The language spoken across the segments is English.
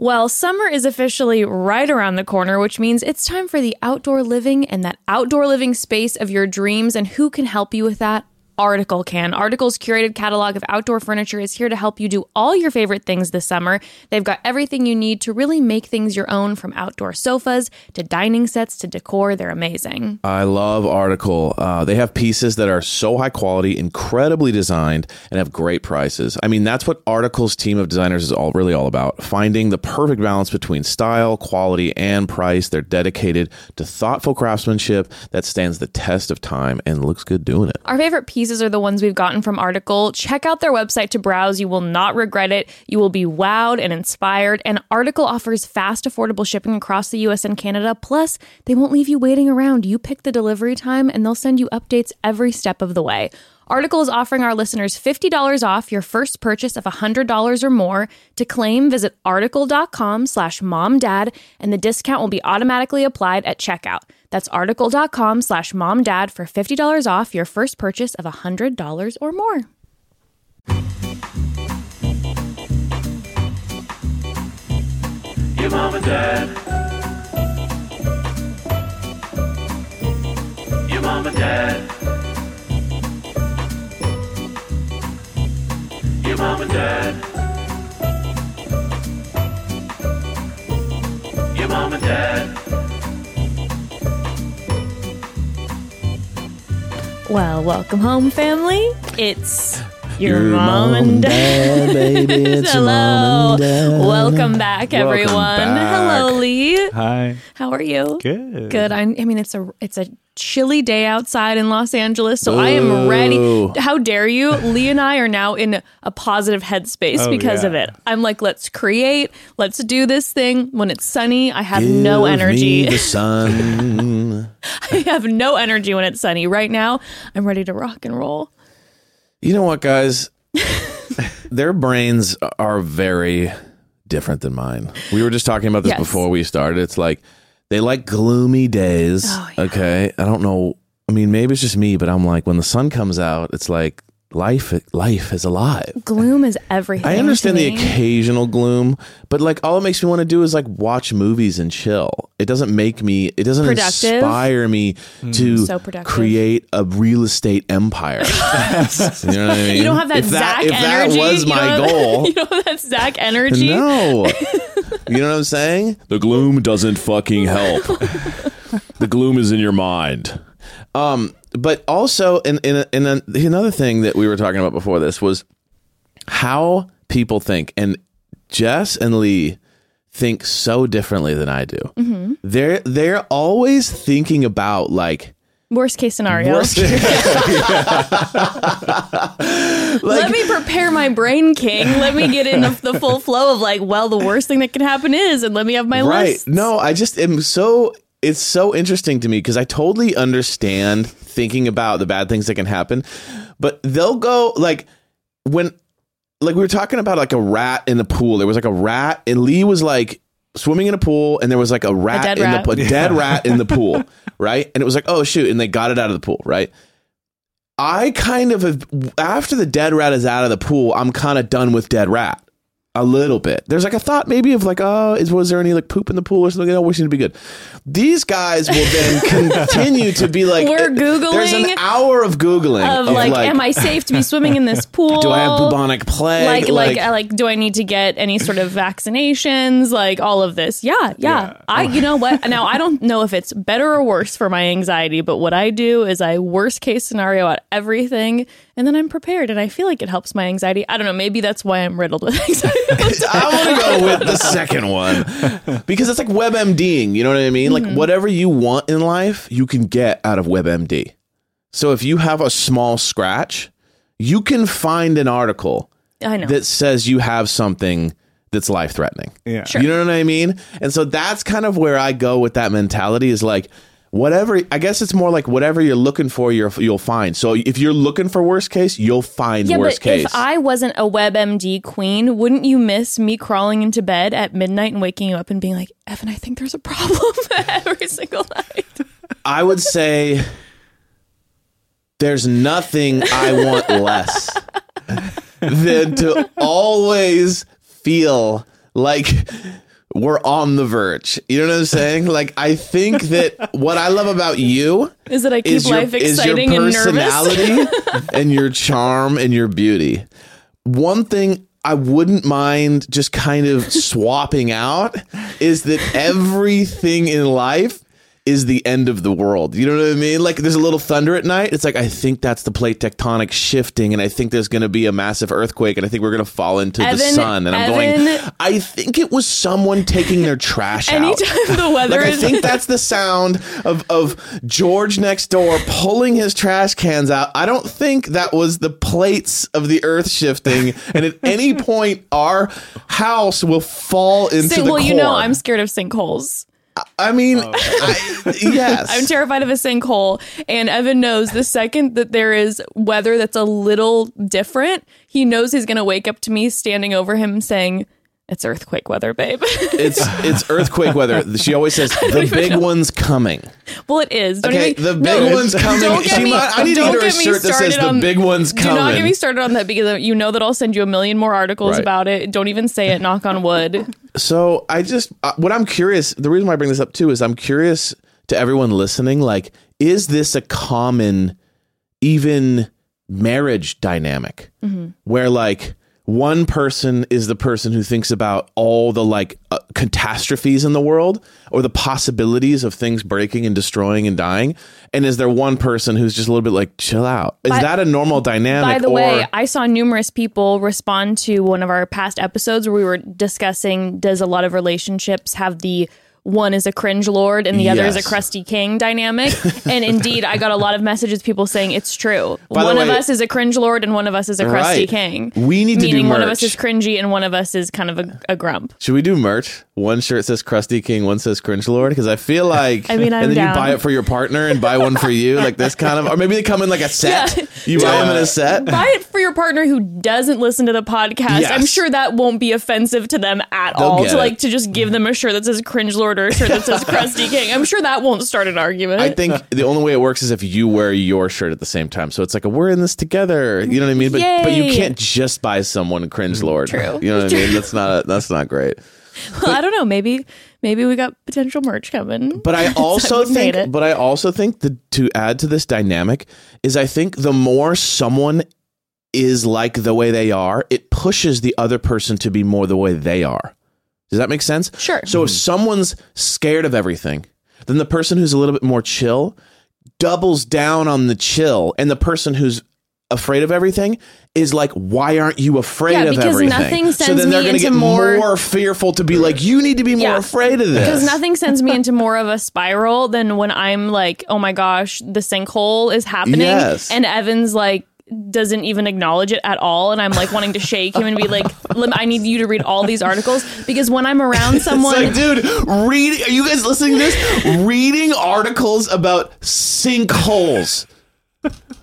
Well, summer is officially right around the corner, which means it's time for the outdoor living and that outdoor living space of your dreams. And who can help you with that? Article can. Article's curated catalog of outdoor furniture is here to help you do all your favorite things this summer. They've got everything you need to really make things your own from outdoor sofas to dining sets to decor. They're amazing. I love Article. Uh, they have pieces that are so high quality, incredibly designed, and have great prices. I mean, that's what Article's team of designers is all really all about finding the perfect balance between style, quality, and price. They're dedicated to thoughtful craftsmanship that stands the test of time and looks good doing it. Our favorite pieces are the ones we've gotten from Article. Check out their website to browse. You will not regret it. You will be wowed and inspired. And Article offers fast, affordable shipping across the US and Canada. Plus, they won't leave you waiting around. You pick the delivery time and they'll send you updates every step of the way. Article is offering our listeners $50 off your first purchase of $100 or more. To claim, visit article.com slash momdad, and the discount will be automatically applied at checkout. That's article.com slash momdad for $50 off your first purchase of $100 or more. Your mom and dad. Your mom and dad. Your mom and dad. Your mom and dad. Well, welcome home, family. It's your, mom, and dad. baby. It's Hello. mom and dad. Welcome back, Welcome everyone. back. Hello, Lee. Hi. How are you? Good. Good. I'm, I mean, it's a it's a chilly day outside in Los Angeles, so I am ready. How dare you? Lee and I are now in a positive headspace Oh, because of it. I'm like, let's create, let's do this thing. When it's sunny, I have no Give energy. me the sun. I have no energy when it's sunny. Right now, I'm ready to rock and roll. You know what, guys? Their brains are very different than mine. We were just talking about this Yes. before we started. It's like they like gloomy days. Oh, yeah. Okay. I don't know. I mean, maybe it's just me, but I'm like, when the sun comes out, it's like life life is alive. Gloom is everything. I understand to the occasional gloom, but like all it makes me want to do is like watch movies and chill. It doesn't make me, it doesn't Productive. inspire me to So productive. create a real estate empire. you know what I mean? You don't have that if Zach that, if energy. that was You my don't have- goal. You don't have that Zach energy. No. you know what I'm saying? The gloom doesn't fucking help. the gloom is in your mind. Um, but also, in in, another thing that we were talking about before this was how people think, and Jess and Lee think so differently than I do. Mm-hmm. They're they're always thinking about like. Worst case scenario. worst- Let me prepare my brain, King. Let me get in the, the full flow of like, well, the worst thing that can happen is, and let me have my list. right list. no i just am so it's so interesting to me because i totally understand thinking about the bad things that can happen but they'll go like when like we were talking about like a rat in the pool. There was like a rat and lee was like swimming in a pool and there was like a rat dead in rat. the a dead rat in the pool right? And it was like oh shoot and they got it out of the pool right? I kind of have after the dead rat is out of the pool i'm kind of done with dead rat a little bit. There's like a thought maybe of like, oh, is was there any like poop in the pool or something? Oh, we seem to be good. These guys will then continue to be like, We're googling. There's an Googling hour of googling Of like, am I safe to be swimming in this pool? Do I have bubonic plague? Like, like, uh, like, do I need to get any sort of vaccinations? Like all of this. Yeah, yeah. Yeah. I, you know what? Now I don't know if it's better or worse for my anxiety, but what I do is I worst case scenario at everything, and then I'm prepared, and I feel like it helps my anxiety. I don't know. Maybe that's why I'm riddled with anxiety. I want to go with the second one because it's like WebMDing. You know what I mean? Mm-hmm. Like whatever you want in life, you can get out of WebMD. So if you have a small scratch, you can find an article I know. that says you have something that's life threatening. Yeah. Sure. You know what I mean? And so that's kind of where I go with that mentality is like whatever I guess it's more like whatever you're looking for you're, you'll find. So if you're looking for worst case, you'll find yeah, worst but case. if I wasn't a WebMD queen, wouldn't you miss me crawling into bed at midnight and waking you up and being like, Evan, I think there's a problem every single night? I would say there's nothing I want less than to always feel like we're on the verge. You know what I'm saying? Like I think that what I love about you Is that I keep your, life exciting and nervous? and your charm and your beauty. One thing I wouldn't mind just kind of swapping out is that everything in life is the end of the world. You know what I mean? Like there's a little thunder at night. It's like I think that's the plate tectonic shifting and I think there's going to be a massive earthquake and I think we're going to fall into the sun and I'm Evan- going I think it was someone taking their trash out. Anytime the weather Like I think that's the sound of of George next door pulling his trash cans out. I don't think that was the plates of the earth shifting, and at any point our house will fall into Sink- the well, core. you know, I'm scared of sinkholes. I mean, oh, I, yes. I'm terrified of a sinkhole. And Evan knows the second that there is weather that's a little different, he knows he's going to wake up to me standing over him saying, It's earthquake weather, babe. It's it's earthquake weather. She always says the big one's coming. well, it is. Don't Okay, even, the big no, one's coming. Don't get She me, might- I need to get her a shirt that says started the on- big one's coming. Do not get me started on that because you know that I'll send you a million more articles Right. about it. Don't even say it. Knock on wood. So I just uh, what I'm curious. The reason why I bring this up too is I'm curious to everyone listening. Like, is this a common, even marriage dynamic where like one person is the person who thinks about all the like uh, catastrophes in the world or the possibilities of things breaking and destroying and dying, and is there one person who's just a little bit like chill out? Is By- that a normal dynamic? By the or, way, I saw numerous people respond to one of our past episodes where we were discussing does a lot of relationships have the one is a cringe lord and the other is a crusty king dynamic. and indeed, I got a lot of messages people saying it's true. By one of us is a cringe lord and one of us is a crusty Right. king. We need to do meaning one of us is cringy and one of us is kind of a, a grump. Should we do merch? One shirt says crusty King, one says Cringe Lord. Because I feel like, I mean, I'm and then down. you buy it for your partner and buy one for you, like this kind of, or maybe they come in like a set. Yeah. You buy them in a set. Buy it for your partner who doesn't listen to the podcast. Yes. I'm sure that won't be offensive to them at They'll all. To it. like to just give them a shirt that says cringe lord or shirt that says crusty king. I'm sure that won't start an argument. I think the only way it works is if you wear your shirt at the same time. So it's like a, we're in this together. You know what I mean? But but you can't just buy someone a Cringe Lord. True. You know what I mean? That's not that's not great. Well, I don't know. Maybe maybe we got potential merch coming. But I also think, but I also think that to add to this dynamic is I think the more someone is like the way they are, it pushes the other person to be more the way they are. Does that make sense? Sure. So if hmm. someone's scared of everything, then the person who's a little bit more chill doubles down on the chill, and the person who's afraid of everything is like, why aren't you afraid Yeah, of because everything? nothing so sends then they're gonna into get more- fearful to be like, you need to be more Yeah. afraid of this. Because nothing sends me into more of a spiral than when I'm like, oh my gosh, the sinkhole is happening. Yes. And Evan's like, doesn't even acknowledge it at all. And I'm like wanting to shake him and be like, I need you to read all these articles because when I'm around someone. It's like, dude, read. Are you guys listening to this? Reading articles about sinkholes.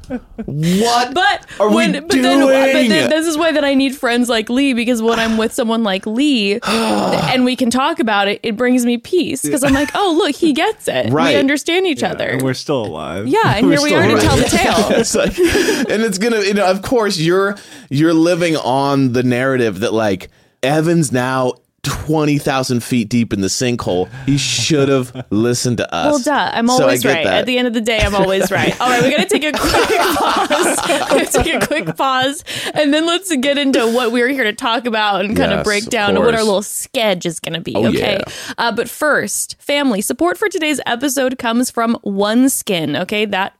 What? But are when, we but doing? then, but then this is why that I need friends like Lee because when I'm with someone like Lee and we can talk about it, it brings me peace because I'm like, oh look, he gets it. Right. We understand each other. And we're still alive. yeah, and We're here we still are to tell the tale. it's like, and it's gonna. You know, of course, you're you're living on the narrative that like Evans now. 20,000 feet deep in the sinkhole. He should have listened to us. Well, duh. I'm always get right. that. At the end of the day, I'm always right. All right, we got to take a quick pause. we got to take a quick pause, and then let's get into what we're here to talk about and kind Yes, of break of down what our little sketch is going to be. Oh, okay. yeah. Uh, but first, family support for today's episode comes from One Skin. Okay, that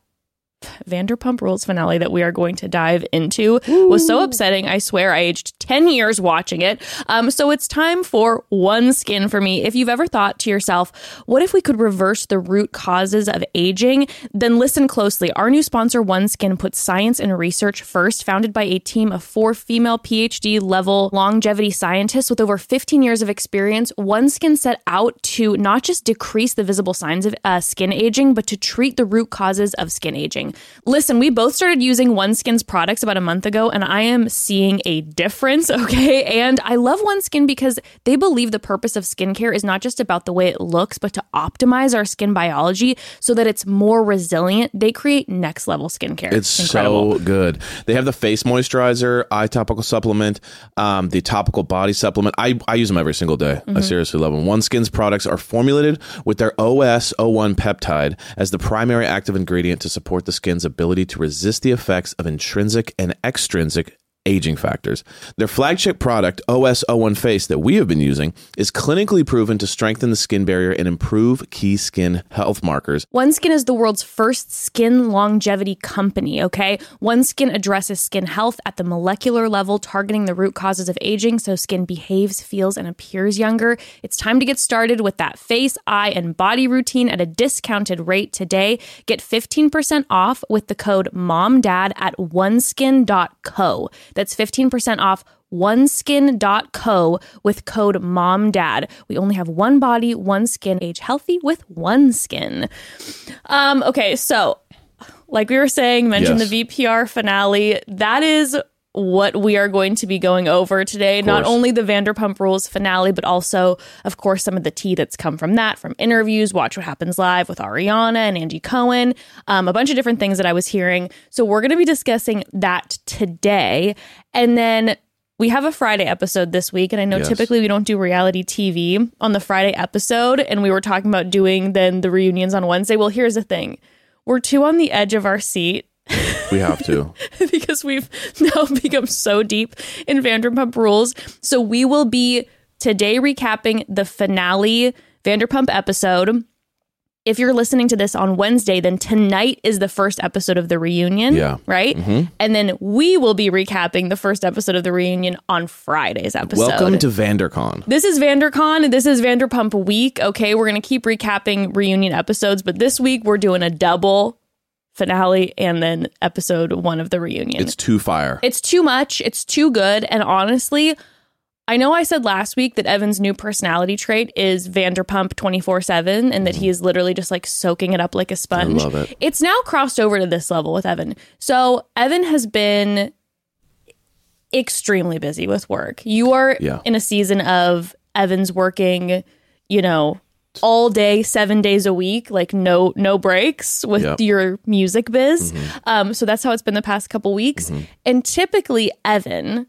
Vanderpump Rules finale that we are going to dive into was so upsetting. I swear I aged 10 years watching it. Um, so it's time for one skin for me. If you've ever thought to yourself, what if we could reverse the root causes of aging? Then listen closely. Our new sponsor, One Skin, puts science and research first, founded by a team of four female PhD level longevity scientists with over 15 years of experience. One Skin set out to not just decrease the visible signs of uh, skin aging, but to treat the root causes of skin aging. Amazing. Listen, we both started using OneSkin's products about a month ago, and I am seeing a difference, okay? And I love OneSkin because they believe the purpose of skincare is not just about the way it looks, but to optimize our skin biology so that it's more resilient. They create next level skincare. It's incredible. so good. They have the face moisturizer, eye topical supplement, um, the topical body supplement. I, I use them every single day. Mm-hmm. I seriously love them. OneSkin's products are formulated with their OS01 peptide as the primary active ingredient to support the skin's ability to resist the effects of intrinsic and extrinsic aging factors. Their flagship product, OS01 Face, that we have been using, is clinically proven to strengthen the skin barrier and improve key skin health markers. OneSkin is the world's first skin longevity company, okay? OneSkin addresses skin health at the molecular level, targeting the root causes of aging so skin behaves, feels, and appears younger. It's time to get started with that face, eye, and body routine at a discounted rate today. Get 15% off with the code MOMDAD at oneskin.co. That's 15% off oneskin.co with code MOMDAD. We only have one body, one skin, age healthy with one skin. Um, okay, so like we were saying, mentioned Yes. the VPR finale. That is what we are going to be going over today. Not only the Vanderpump Rules finale, but also, of course, some of the tea that's come from that, from interviews, Watch What Happens Live with Ariana and Andy Cohen, um, a bunch of different things that I was hearing. So we're going to be discussing that today. And then we have a Friday episode this week, and I know Yes. typically we don't do reality TV on the Friday episode, and we were talking about doing then the reunions on Wednesday. Well, here's the thing we're two on the edge of our seat We have to. because we've now become so deep in Vanderpump Rules. So we will be today recapping the finale Vanderpump episode. If you're listening to this on Wednesday, then tonight is the first episode of the reunion. Yeah. Right? Mm-hmm. And then we will be recapping the first episode of the reunion on Friday's episode. Welcome to VanderCon. This is VanderCon this is Vanderpump week. Okay, we're going to keep recapping reunion episodes, but this week we're doing a double finale and then episode one of the reunion. It's too fire. It's too much. It's too good. And honestly, I know I said last week that Evan's new personality trait is Vanderpump 24 7 and that he is literally just like soaking it up like a sponge. love it. It's now crossed over to this level with Evan. So Evan has been extremely busy with work. You are Yeah. in a season of Evan's working, you know, all day, seven days a week, like no no breaks with Yep. your music biz. Mm-hmm. Um, so that's how it's been the past couple weeks. And typically, Evan,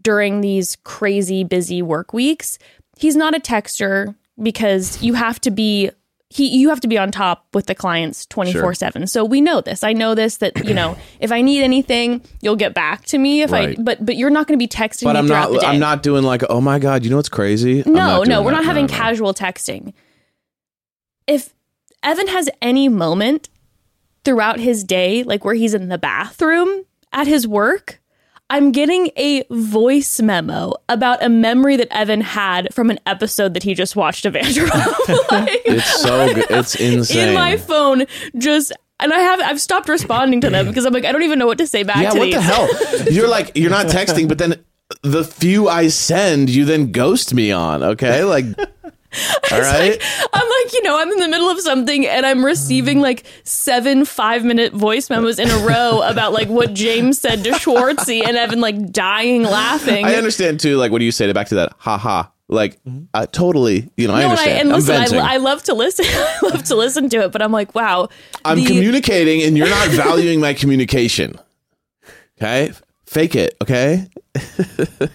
during these crazy busy work weeks, he's not a texter because you have to be he you have to be on top with the clients 24/7. So we know this. I know this that, you know, if I need anything, you'll get back to me if Right. I but but you're not going to be texting But me I'm not. I'm not doing like. Oh my god! You know what's crazy? No, no, we're that. not having no. casual texting. If Evan has any moment throughout his day, like where he's in the bathroom at his work, I'm getting a voice memo about a memory that Evan had from an episode that he just watched of Vanderpump. like, It's so good. It's insane. in my phone, just and I have I've stopped responding to them because I'm like I don't even know what to say back yeah. to What these. the hell? You're like you're not texting, but then the few I send, you then ghost me on. Okay, like. All right. I'm like, you know, I'm in the middle of something and I'm receiving like seven five minute voice memos in a row about like what James said to Schwartzy and Evan like dying laughing. I understand too. Like, what do you say to back to that? Ha ha. Like, uh, totally. You know, I No, I, understand. and I'm listen, I. I love to listen. I love to listen to it, but I'm like, wow. I'm the- communicating, and you're not valuing my communication. Okay, fake it. Okay. the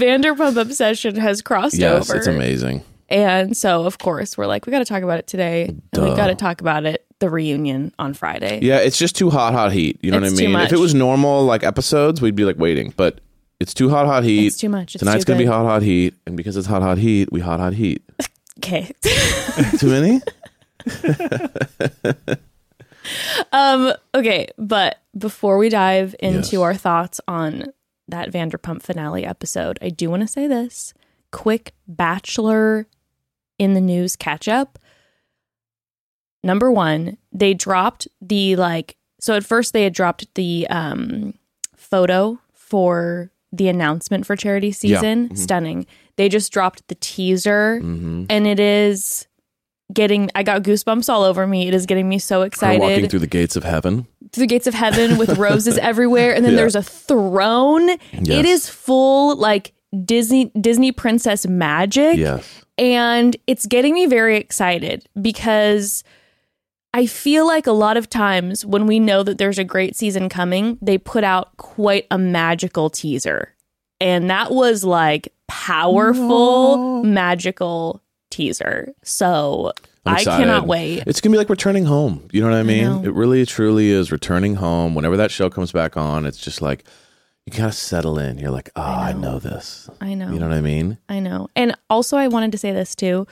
Vanderpump obsession has crossed Yes, over. it's amazing. And so, of course, we're like, we got to talk about it today. And we got to talk about it, the reunion on Friday. Yeah, it's just too hot, hot heat. You know It's what too I mean? much. If it was normal like episodes, we'd be like waiting. But it's too hot, hot heat. It's too much. It's Tonight's too gonna be good. hot, hot heat, and because it's hot, hot heat, we hot, hot heat. Okay. too many? Um, okay, but before we dive into Yes. our thoughts on that Vanderpump finale episode, I do want to say this quick Bachelor in the news catch up. Number one, they dropped the like, so at first they had dropped the um, photo for the announcement for charity season. Stunning. They just dropped the teaser, Mm-hmm. and it is getting, I got goosebumps all over me. It is getting me so Her excited walking through the gates of heaven. through the gates of heaven with roses everywhere, and then Yeah. there's a throne. It is full like Disney Disney princess magic. Yes. And it's getting me very excited because I feel like a lot of times when we know that there's a great season coming, they put out quite a magical teaser. And that was like powerful, magical teaser. So I cannot wait. It's gonna be like returning home. You know what I mean? know. It really, truly is returning home. Whenever that show comes back on, it's just like you gotta settle in. You're like, oh, I know, this. I know. You know what I mean? I know. And also, I wanted to say this too.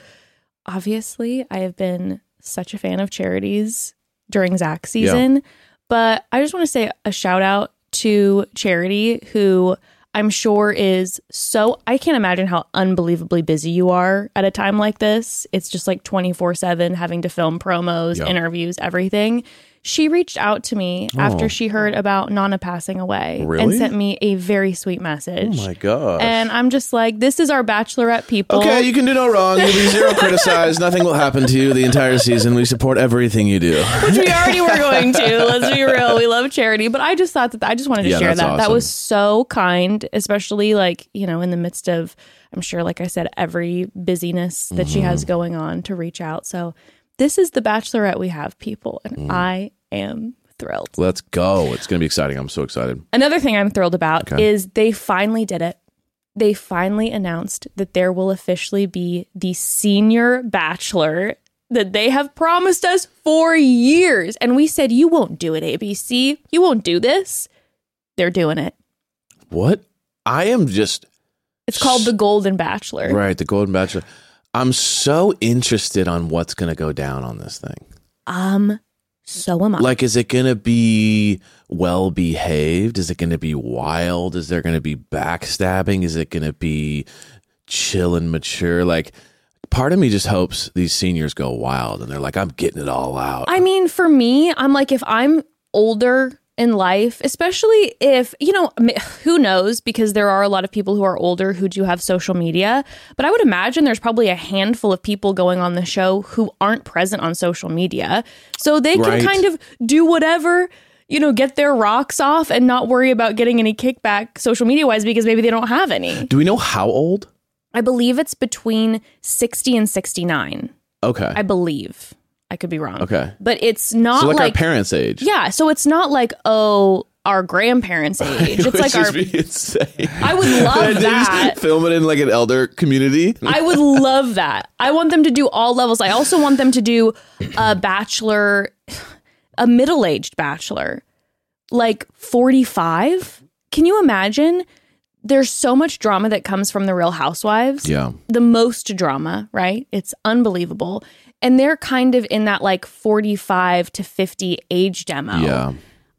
Obviously, I have been such a fan of charities during Zach season, but I just want to say a shout out to Charity, who I'm sure is so, I can't imagine how unbelievably busy you are at a time like this. It's just like 24 7 having to film promos, Yeah. interviews, everything. She reached out to me after Oh. she heard about Nana passing away and sent me a very sweet message. Oh my god. And I'm just like, this is our bachelorette people. Okay, you can do no wrong. You'll be zero criticized. Nothing will happen to you the entire season. We support everything you do. which we already were going to. Let's be real. We love charity. But I just thought that I just wanted to Yeah, share that. That was so kind, especially like, you know, in the midst of, I'm sure, like I said, every busyness that she Mm-hmm. has going on to reach out. So this is the bachelorette we have, people. And Mm. I am thrilled. Let's go. It's gonna be exciting. I'm so excited. Another thing I'm thrilled about Okay. is they finally did it. They finally announced that there will officially be the senior bachelor that they have promised us for years. And we said, You won't do it, ABC. You won't do this. They're doing it. What? I am just It's called The Golden Bachelor. right. The Golden Bachelor. I'm so interested on what's gonna go down on this thing. Um, so am I. Like, is it gonna be well behaved? Is it gonna be wild? Is there gonna be backstabbing? Is it gonna be chill and mature? Like, part of me just hopes these seniors go wild and they're like, I'm getting it all out. I mean, for me, I'm like, if I'm older in life, especially if, you know, who knows, because there are a lot of people who are older who do have social media, but I would imagine there's probably a handful of people going on the show who aren't present on social media. So they can Right. kind of do whatever. You know, get their rocks off and not worry about getting any kickback social media wise because maybe they don't have any. Do we know how old? I believe it's between 60 and 69. Okay. I believe. I could be wrong. Okay. But it's not so like, like our parents' age. yeah, so it's not like oh our grandparents' age. It's like our. is be insane. I would love that. Film it in like an elder community. I would love that. I want them to do all levels. I also want them to do a bachelor, a middle-aged bachelor, like forty-five. Can you imagine? There's so much drama that comes from the Real Housewives. Yeah. the most drama, right? It's unbelievable. And they're kind of in that like 45 to 50 age demo. Yeah.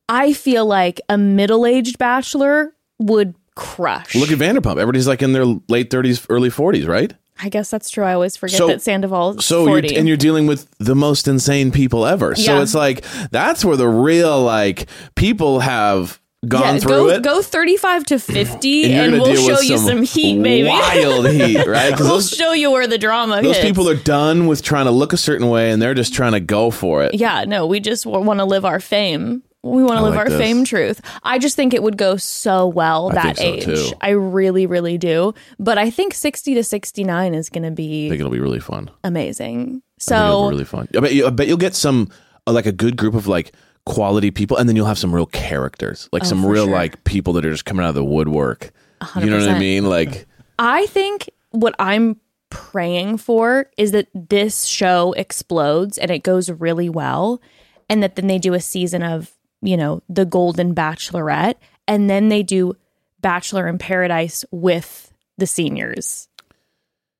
I feel like a middle aged bachelor would crush. Look at Vanderpump. Everybody's like in their late 30s, early 40s, right? I guess that's true. I always forget So- that Sandoval's So 40. you're and you're dealing with the most insane people ever. So it's like that's where the real like people have gone yeah, through go, it. go 35 to 50 and and, we'll show you some heat, baby. Wild heat, right? We'll those, show you where the drama those hits. people are done with trying to look a certain way and they're just trying to go for it. yeah, no, we just want to live our fame. We want to live like our this. fame truth. I just think it would go so well I that think age. too. I really, really do. But I think 60 to 69 is going to be. I think it'll be really fun. amazing. I think it'll So, be really fun. I bet, you, I bet you'll get some uh, like a good group of like quality people, and then you'll have some real characters, like oh, some Oh, for real sure. like people that are just coming out of the woodwork. You know what I mean? Like, I think what I'm praying for is that this show explodes and it goes really well and that then they do a season of, you know, The Golden Bachelorette and then they do Bachelor in Paradise with the seniors.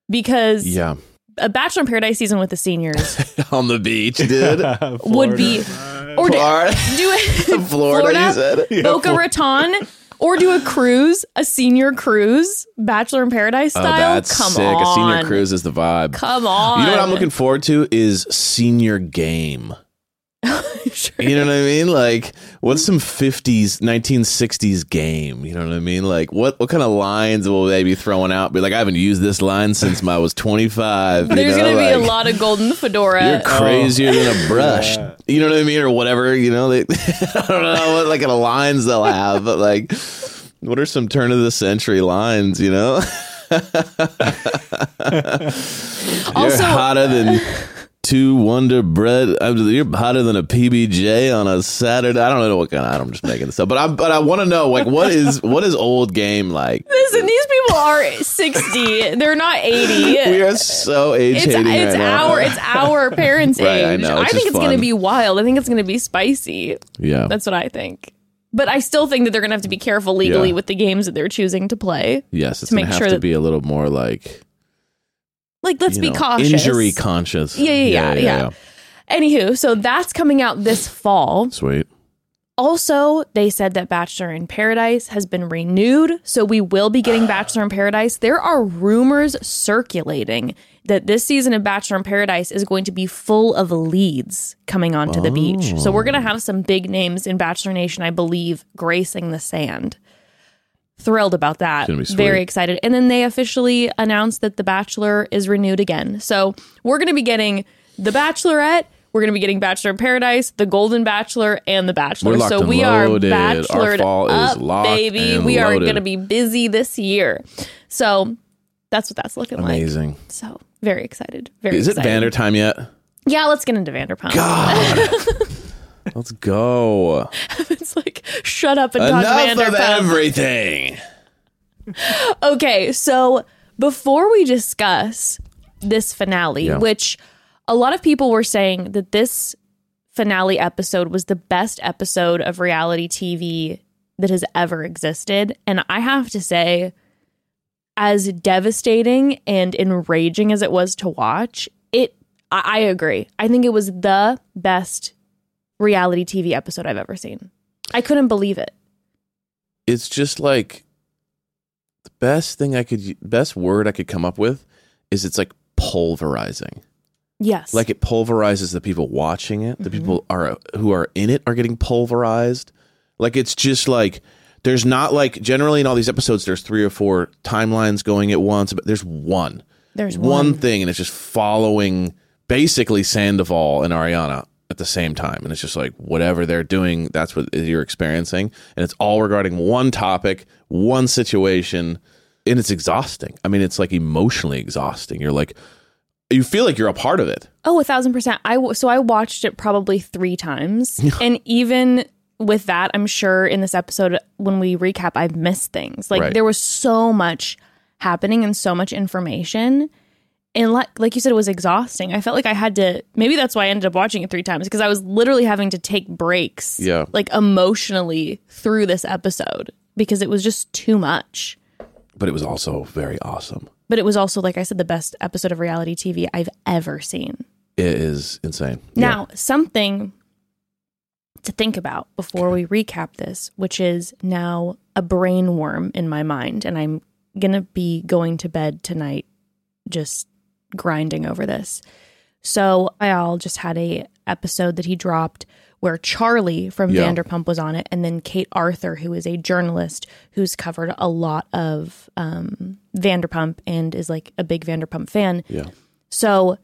Because yeah, a Bachelor in Paradise season with the seniors on the beach, dude. would be or do, Florida, do it Florida, you said. Boca Raton or do a cruise, a senior cruise, Bachelor in Paradise Oh, style. that's Come sick. on. A senior cruise is the vibe. Come on. You know what I'm looking forward to is senior game. Bachelor. You know what I mean? Like, what's some fifties, nineteen sixties game? You know what I mean? Like, what what kind of lines will they be throwing out? Be like, I haven't used this line since I was twenty five. There's know? gonna be a lot of golden fedora. You're oh. crazier than a brush. You know what I mean, or whatever. You know, they, I don't know what like kind of lines they'll have, but like, what are some turn of the century lines? You know, you're Also- hotter than two Wonder Bread. You're hotter than a PBJ on a Saturday. I don't know what kind. of I'm just making this up, but I but I want to know like what is what is old game like? Listen, these people are 60. They're not 80. We are so age it's hating it's right now. our it's our parents' Right, I know, it's think it's gonna be wild. I think it's gonna be spicy. yeah. That's what I think. But I still think that they're gonna have to be careful legally Yeah. with the games that they're choosing to play. yes, it's to gonna make have sure to that- be a little more like Like, let's be know, cautious. injury conscious. Yeah, yeah, yeah, yeah. Anywho, so that's coming out this fall. Sweet. Also, they said that Bachelor in Paradise has been renewed, so we will be getting Bachelor in Paradise. There are rumors circulating that this season of Bachelor in Paradise is going to be full of leads coming onto the beach. So we're going to oh. have some big names in Bachelor Nation, I believe, gracing the sand. Thrilled about that. gonna be sweet. Very excited. And then they officially announced that The Bachelor is renewed again. So we're going to be getting The Bachelorette. We're going to be getting Bachelor in Paradise, The Golden Bachelor, and The Bachelor. So we are loaded. Our bachelored fall is up, baby. We are going to be busy this year. So that's what that's looking Amazing. like. Amazing. So very excited. Very Is it excited. Vander time yet? Yeah, let's get into Vanderpump. Let's go. it's like shut up and talk Enough of Vanderpump. everything. Okay, so before we discuss this finale, Yeah. which a lot of people were saying that this finale episode was the best episode of reality TV that has ever existed. And I have to say, as devastating and enraging as it was to watch, it I, I agree. I think it was the best reality TV episode I've ever seen. I couldn't believe it. It's just like the best thing I could, best word I could come up with is it's like pulverizing. Yes. Like it pulverizes the people watching it. The Mm-hmm. people are who are in it are getting pulverized. Like it's just like there's not like generally in all these episodes there's three or four timelines going at once, but there's one. There's one, one. thing and it's just following basically Sandoval and Ariana at the same time. And it's just like whatever they're doing, that's what you're experiencing. And it's all regarding one topic, one situation. And it's exhausting. I mean, it's like emotionally exhausting. You're like, you feel like you're a part of it. Oh, a thousand percent. I w- so I watched it probably three times, and even with that, I'm sure in this episode when we recap, I've missed things. Like Right. there was so much happening and so much information, and like like you said, it was exhausting. I felt like I had to. Maybe that's why I ended up watching it three times because I was literally having to take breaks. Yeah. like emotionally through this episode because it was just too much. But it was also very awesome. But it was also, like I said, the best episode of reality TV I've ever seen. It is insane. Now, something to think about before we recap this, which is now a brain worm in my mind, and I'm gonna be going to bed tonight just grinding over this. So I'll just had a episode that he dropped where Charlie from Yeah. Vanderpump was on it, and then Kate Aurthur, who is a journalist who's covered a lot of um, Vanderpump and is like a big Vanderpump fan. yeah. So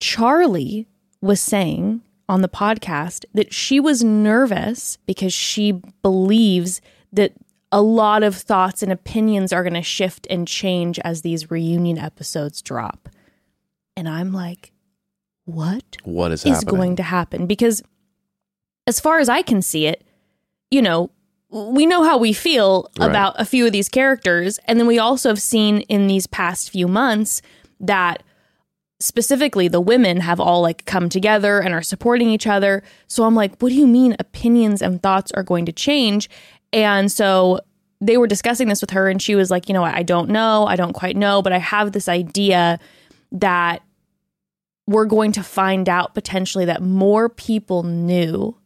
Charlie was saying on the podcast that she was nervous because she believes that a lot of thoughts and opinions are going to shift and change as these reunion episodes drop. And I'm like, what What is, is happening? going to happen? Because as far as I can see it, you know, we know how we feel Right. about a few of these characters. And then we also have seen in these past few months that specifically the women have all like come together and are supporting each other. So I'm like, what do you mean opinions and thoughts are going to change? And so they were discussing this with her and she was like, you know, I don't know, I don't quite know, but I have this idea that we're going to find out potentially that more people knew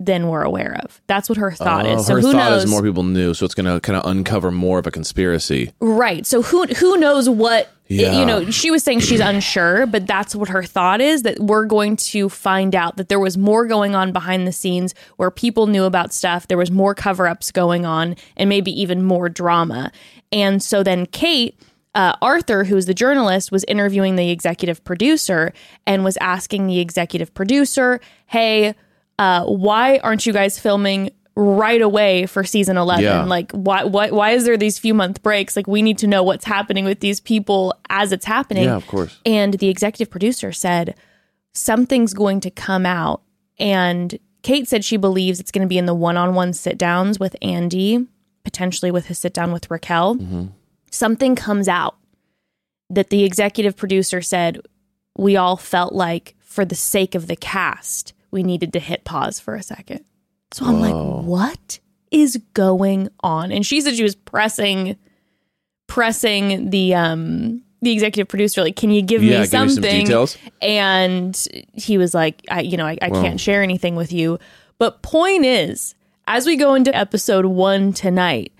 than we're aware of. That's what her thought Oh, is. So her who thought knows? is more people knew, so it's going to kind of uncover more of a conspiracy. right. So who who knows what Yeah. you know, she was saying she's unsure, but that's what her thought is that we're going to find out that there was more going on behind the scenes where people knew about stuff. There was more cover ups going on and maybe even more drama. And so then Kate, uh, Aurthur, who's the journalist, was interviewing the executive producer and was asking the executive producer, hey, uh, why aren't you guys filming right away for season 11 Yeah. like why, why why is there these few month breaks? Like we need to know what's happening with these people as it's happening. Yeah, of course. and the executive producer said something's going to come out. And kate said she believes it's going to be in the one-on-one sit downs with andy potentially with his sit down with raquel. Mm-hmm. Something comes out that the executive producer said we all felt like for the sake of the cast we needed to hit pause for a second so i'm like what is going on and she said she was pressing pressing the um the executive producer like can you give Yeah, me give me some something details. and he was like i you know i, I can't share anything with you but point is as we go into episode one tonight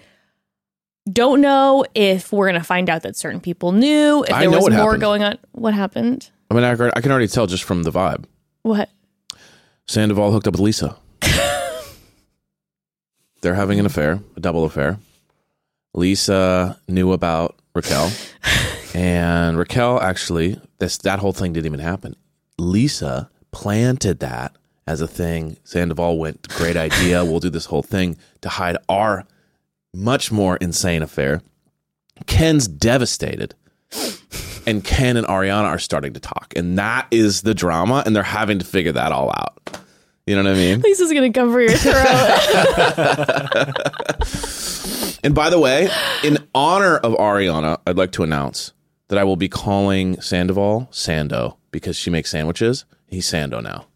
don't know if we're going to find out that certain people knew if I there know was what more happened. going on what happened I mean, I, I can already tell just from the vibe. what Sandoval hooked up with Lisa. They're having an mm. affair, a double affair. Lisa knew about Raquel, and Raquel actually this that whole thing didn't even happen. Lisa planted that as a thing. Sandoval went, great idea. We'll do this whole thing to hide our much more insane affair. Ken's devastated. And Ken and Ariana are starting to talk. And that is the drama. And they're having to figure that all out. You know what I mean? lisa's going to come for your throat And by the way, in honor of Ariana, I'd like to announce that I will be calling Sandoval Sando because she makes sandwiches. He's Sando now.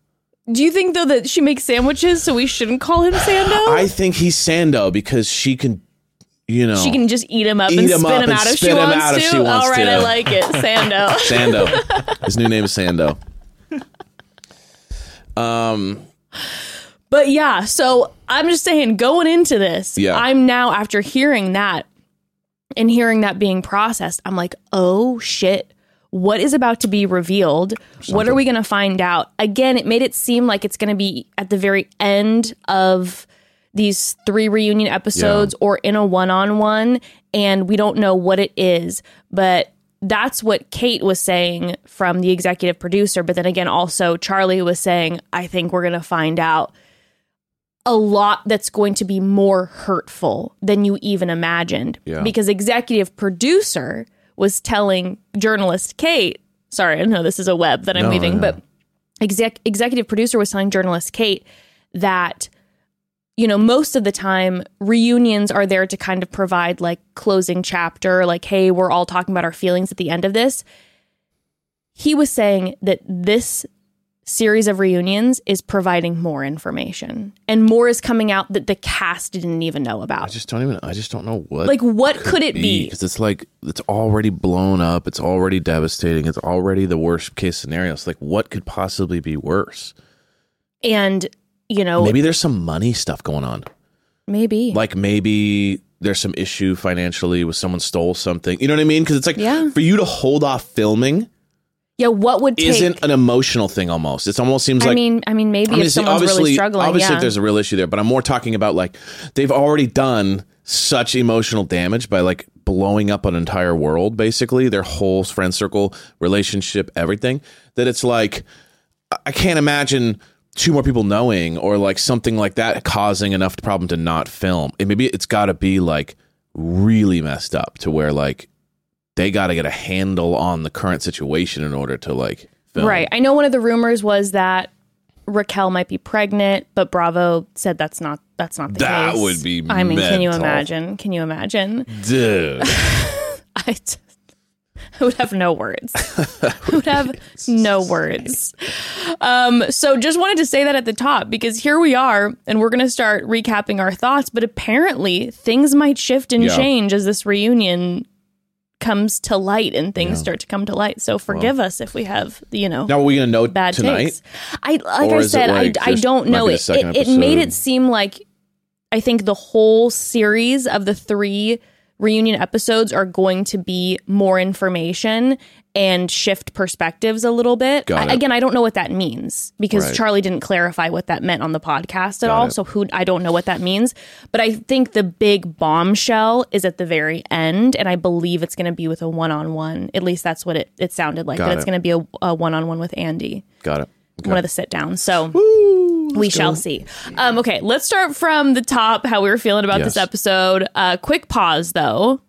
do you think though that she makes sandwiches so we shouldn't call him sando I think he's Sando because she can, you know, she can just eat him up Eat and him spit up him out if she spit him wants out to. if she wants All right, to. I like it, Sando. Sando. His new name is Sando. Um, but yeah, so I'm just saying, going into this, Yeah. I'm now after hearing that and hearing that being processed, I'm like, oh shit. What is about to be revealed? What are we going to find out? Again, it made it seem like it's going to be at the very end of these three reunion episodes or in a one on one, and we don't know what it is. But that's what Kate was saying from the executive producer. But then again, also Charlie was saying, I think we're going to find out a lot that's going to be more hurtful than you even imagined. Yeah. Because executive producer was telling journalist Kate, sorry, I know this is a web that I'm No, weaving, but exec- executive producer was telling journalist Kate that you know most of the time reunions are there to kind of provide like closing chapter like hey we're all talking about our feelings at the end of this he was saying that this series of reunions is providing more information and more is coming out that the cast didn't even know about. I just don't even, I just don't know what. like what could it be because it's like it's already blown up it's already devastating it's already the worst case scenario it's like what could possibly be worse and you know maybe there's some money stuff going on. Maybe. Like maybe there's some issue financially with someone stole something. You know what i mean? Because it's like Yeah. for you to hold off filming yeah what would take isn't an emotional thing almost. It almost seems i like mean i mean maybe I mean, if someone's obviously, really struggling obviously yeah. if there's a real issue there, but I'm more talking about like they've already done such emotional damage by like blowing up an entire world, basically their whole friend circle, relationship, everything. That it's like I- I can't imagine two more people knowing or like something like that causing enough problem to not film. And maybe it's got to be like really messed up to where like they got to get a handle on the current situation in order to like film. Right. I know one of the rumors was that Raquel might be pregnant, but Bravo said that's not that's not the That case. would be I mean, can you imagine? Can you imagine? Dude. I, t- Would have no words. Would have no words. Um, so just wanted to say that at the top because here we are, and we're going to start recapping our thoughts. But apparently, things might shift and Yeah. change as this reunion comes to light and things start to come to light. So forgive us if we have, you know, Now, are we going to know bad tonight? takes. I like Or I said, like I I don't know it. It, it made it seem like I think the whole series of the three reunion episodes are going to be more information and shift perspectives a little bit. I- again, I don't know what that means because Right. Charlie didn't clarify what that meant on the podcast at all. it. So who I don't know what that means, but I think the big bombshell is at the very end, and I believe it's going to be with a one-on-one. At least that's what it, it sounded like. Got that it's going to be a, a one-on-one with Andy, Got it. one of the sit downs. So we shall see. Um, okay, let's start from the top. How we were feeling about this episode. Uh, quick pause though.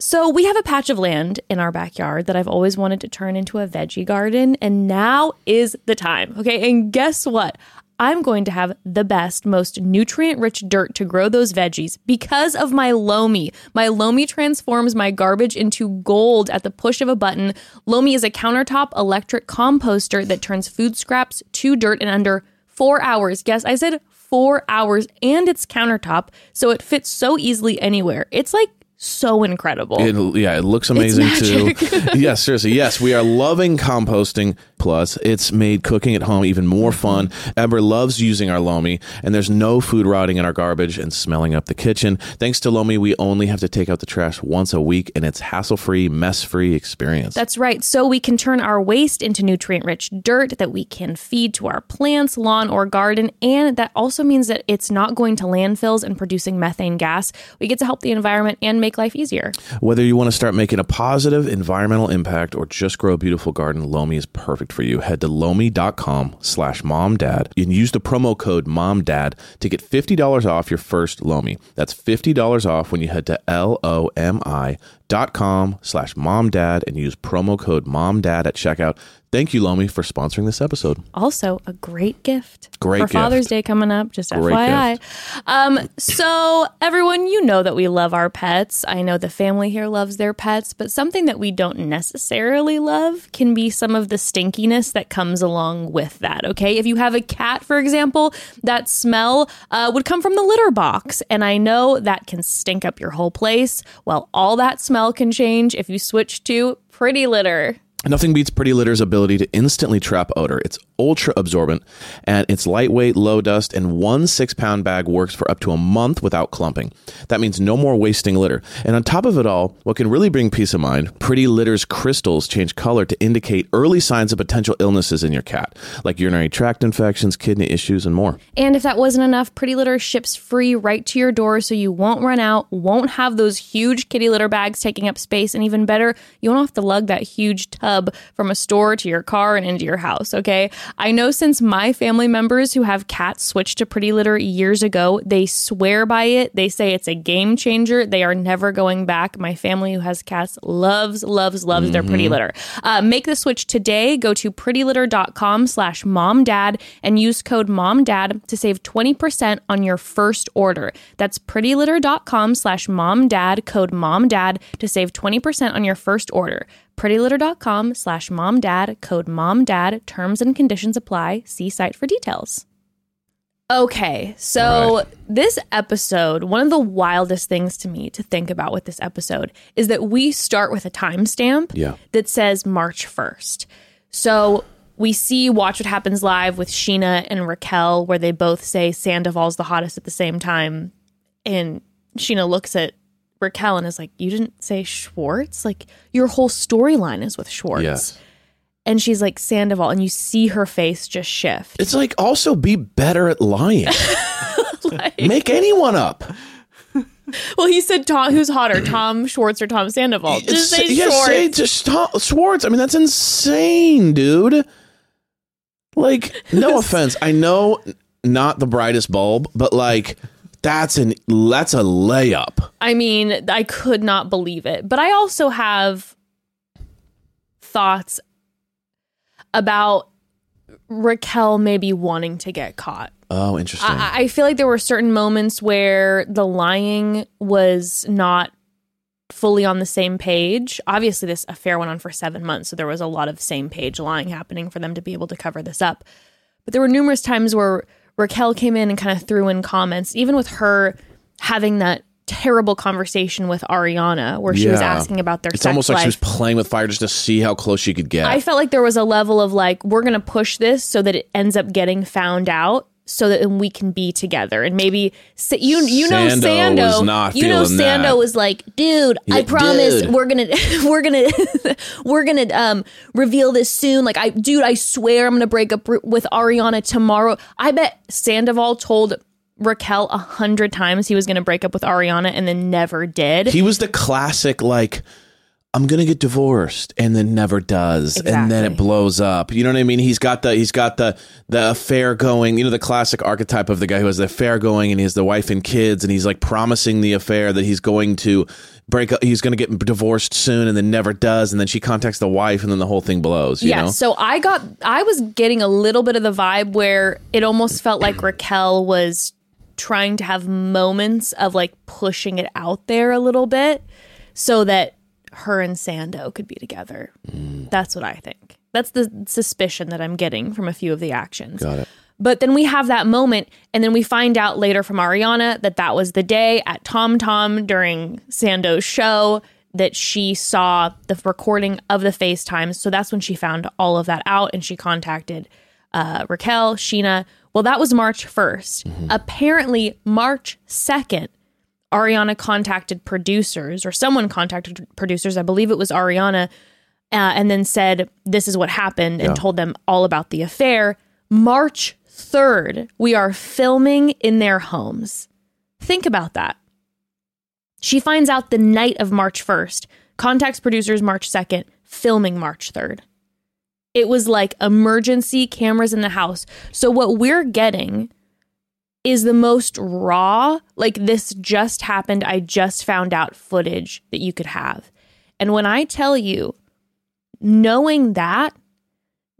So we have a patch of land in our backyard that I've always wanted to turn into a veggie garden, and now is the time. Okay, and guess what? I'm going to have the best, most nutrient rich dirt to grow those veggies because of my Lomi. My Lomi transforms my garbage into gold at the push of a button. Lomi is a countertop electric composter that turns food scraps to dirt in under four hours. Guess I said four hours, and it's countertop, so it fits so easily anywhere. It's like so incredible. It, yeah, it looks amazing too. yes, seriously. Yes, we are loving composting. Plus, it's made cooking at home even more mm-hmm. fun. Evan loves using our Lomi, and there's no food rotting in our garbage and smelling up the kitchen. Thanks to Lomi, we only have to take out the trash once a week, and it's hassle-free, mess-free experience. That's right. So we can turn our waste into nutrient rich dirt that we can feed to our plants, lawn, or garden. And that also means that it's not going to landfills and producing methane gas. We get to help the environment and make life easier. Whether you want to start making a positive environmental impact or just grow a beautiful garden, Lomi is perfect for you. Head to lomi.com slash momdad and use the promo code momdad to get $50 off your first Lomi. That's $50 off when you head to L-O-M-I dot com slash momdad and use promo code momdad at checkout. Thank you, Lomi, for sponsoring this episode. Also, a great gift Great for gift. Father's Day coming up. Just Great FYI. Um, so everyone, you know that we love our pets. I know the family here loves their pets, but something that we don't necessarily love can be some of the stinkiness that comes along with that. Okay, if you have a cat, for example, that smell uh, would come from the litter box, and I know that can stink up your whole place. Well, all that smell can change if you switch to Pretty Litter. Nothing beats Pretty Litter's ability to instantly trap odor. It's ultra absorbent and it's lightweight, low dust, and one six pound bag works for up to a month without clumping. That means no more wasting litter. And on top of it all, what can really bring peace of mind, Pretty Litter's crystals change color to indicate early signs of potential illnesses in your cat, like urinary tract infections, kidney issues, and more. And if that wasn't enough, Pretty Litter ships free right to your door so you won't run out, won't have those huge kitty litter bags taking up space, and even better, you won't have to lug that huge tub from a store to your car and into your house, okay? I know since my family members who have cats switched to Pretty Litter years ago, they swear by it. They say it's a game changer. They are never going back. My family who has cats loves, loves, loves their Pretty Litter. Uh, make the switch today. Go to prettylitter.com slash momdad and use code momdad to save 20% on your first order. That's prettylitter.com slash momdad, code momdad to save 20% on your first order. prettylitter.com slash momdad, code momdad. Terms and conditions apply. See site for details. Okay, so right. this episode, one of the wildest things to me to think about with this episode is that we start with a timestamp Yeah. that says March 1st. So we see Watch What Happens Live with Scheana and Raquel, where they both say Sandoval's the hottest at the same time. And Scheana looks at Raquel and is like, You didn't say Schwartz? Like, your whole storyline is with Schwartz. Yes. And she's like, Sandoval. And you see her face just shift. It's like also be better at lying. Make anyone up. Well, he said, Tom, Who's hotter, Tom Schwartz or Tom Sandoval? Just say yeah, Schwartz. say just Tom, Schwartz. I mean, that's insane, dude. Like, no offense. I know not the brightest bulb, but like that's an that's a layup. I mean, I could not believe it. But I also have thoughts about Raquel maybe wanting to get caught. Oh, interesting. I, I feel like there were certain moments where the lying was not fully on the same page. Obviously, this affair went on for seven months, so there was a lot of same page lying happening for them to be able to cover this up. But there were numerous times where Raquel came in and kind of threw in comments, even with her having that terrible conversation with Ariana, where she was asking about their it's sex almost like life. she was playing with fire just to see how close she could get. I felt like there was a level of like, we're going to push this so that it ends up getting found out so that we can be together and maybe you you know Sando Sando was not you know Sando that. was like dude I promise dude. we're gonna we're gonna we're gonna um reveal this soon like I dude I swear I'm gonna break up with Ariana tomorrow I bet Sandoval told Raquel a hundred times he was gonna break up with Ariana and then never did He was the classic like I'm gonna get divorced and then never does and then it blows up. You know what I mean? He's got the he's got the the affair going, you know, the classic archetype of the guy who has the affair going and he has the wife and kids and he's like promising the affair that he's going to break up he's gonna get divorced soon and then never does and then she contacts the wife and then the whole thing blows, you yeah, know? so I got I was getting a little bit of the vibe where it almost felt like Raquel was trying to have moments of like pushing it out there a little bit so that her and Sando could be together. Mm. That's what I think. That's the suspicion that I'm getting from a few of the actions. Got it. But then we have that moment, and then we find out later from Ariana that that was the day at Tom Tom during Sando's show that she saw the recording of the FaceTime. So that's when she found all of that out, and she contacted uh, Raquel, Scheana. Well, that was March 1st. Apparently, March 2nd, Ariana contacted producers, or someone contacted producers. I believe it was Ariana, uh, and then said, This is what happened, and told them all about the affair. March 3rd, we are filming in their homes. Think about that. She finds out the night of March 1st, contacts producers March 2nd, filming March 3rd. It was like emergency cameras in the house. So, what we're getting is the most raw, like this just happened, I just found out footage that you could have. And when I tell you, knowing that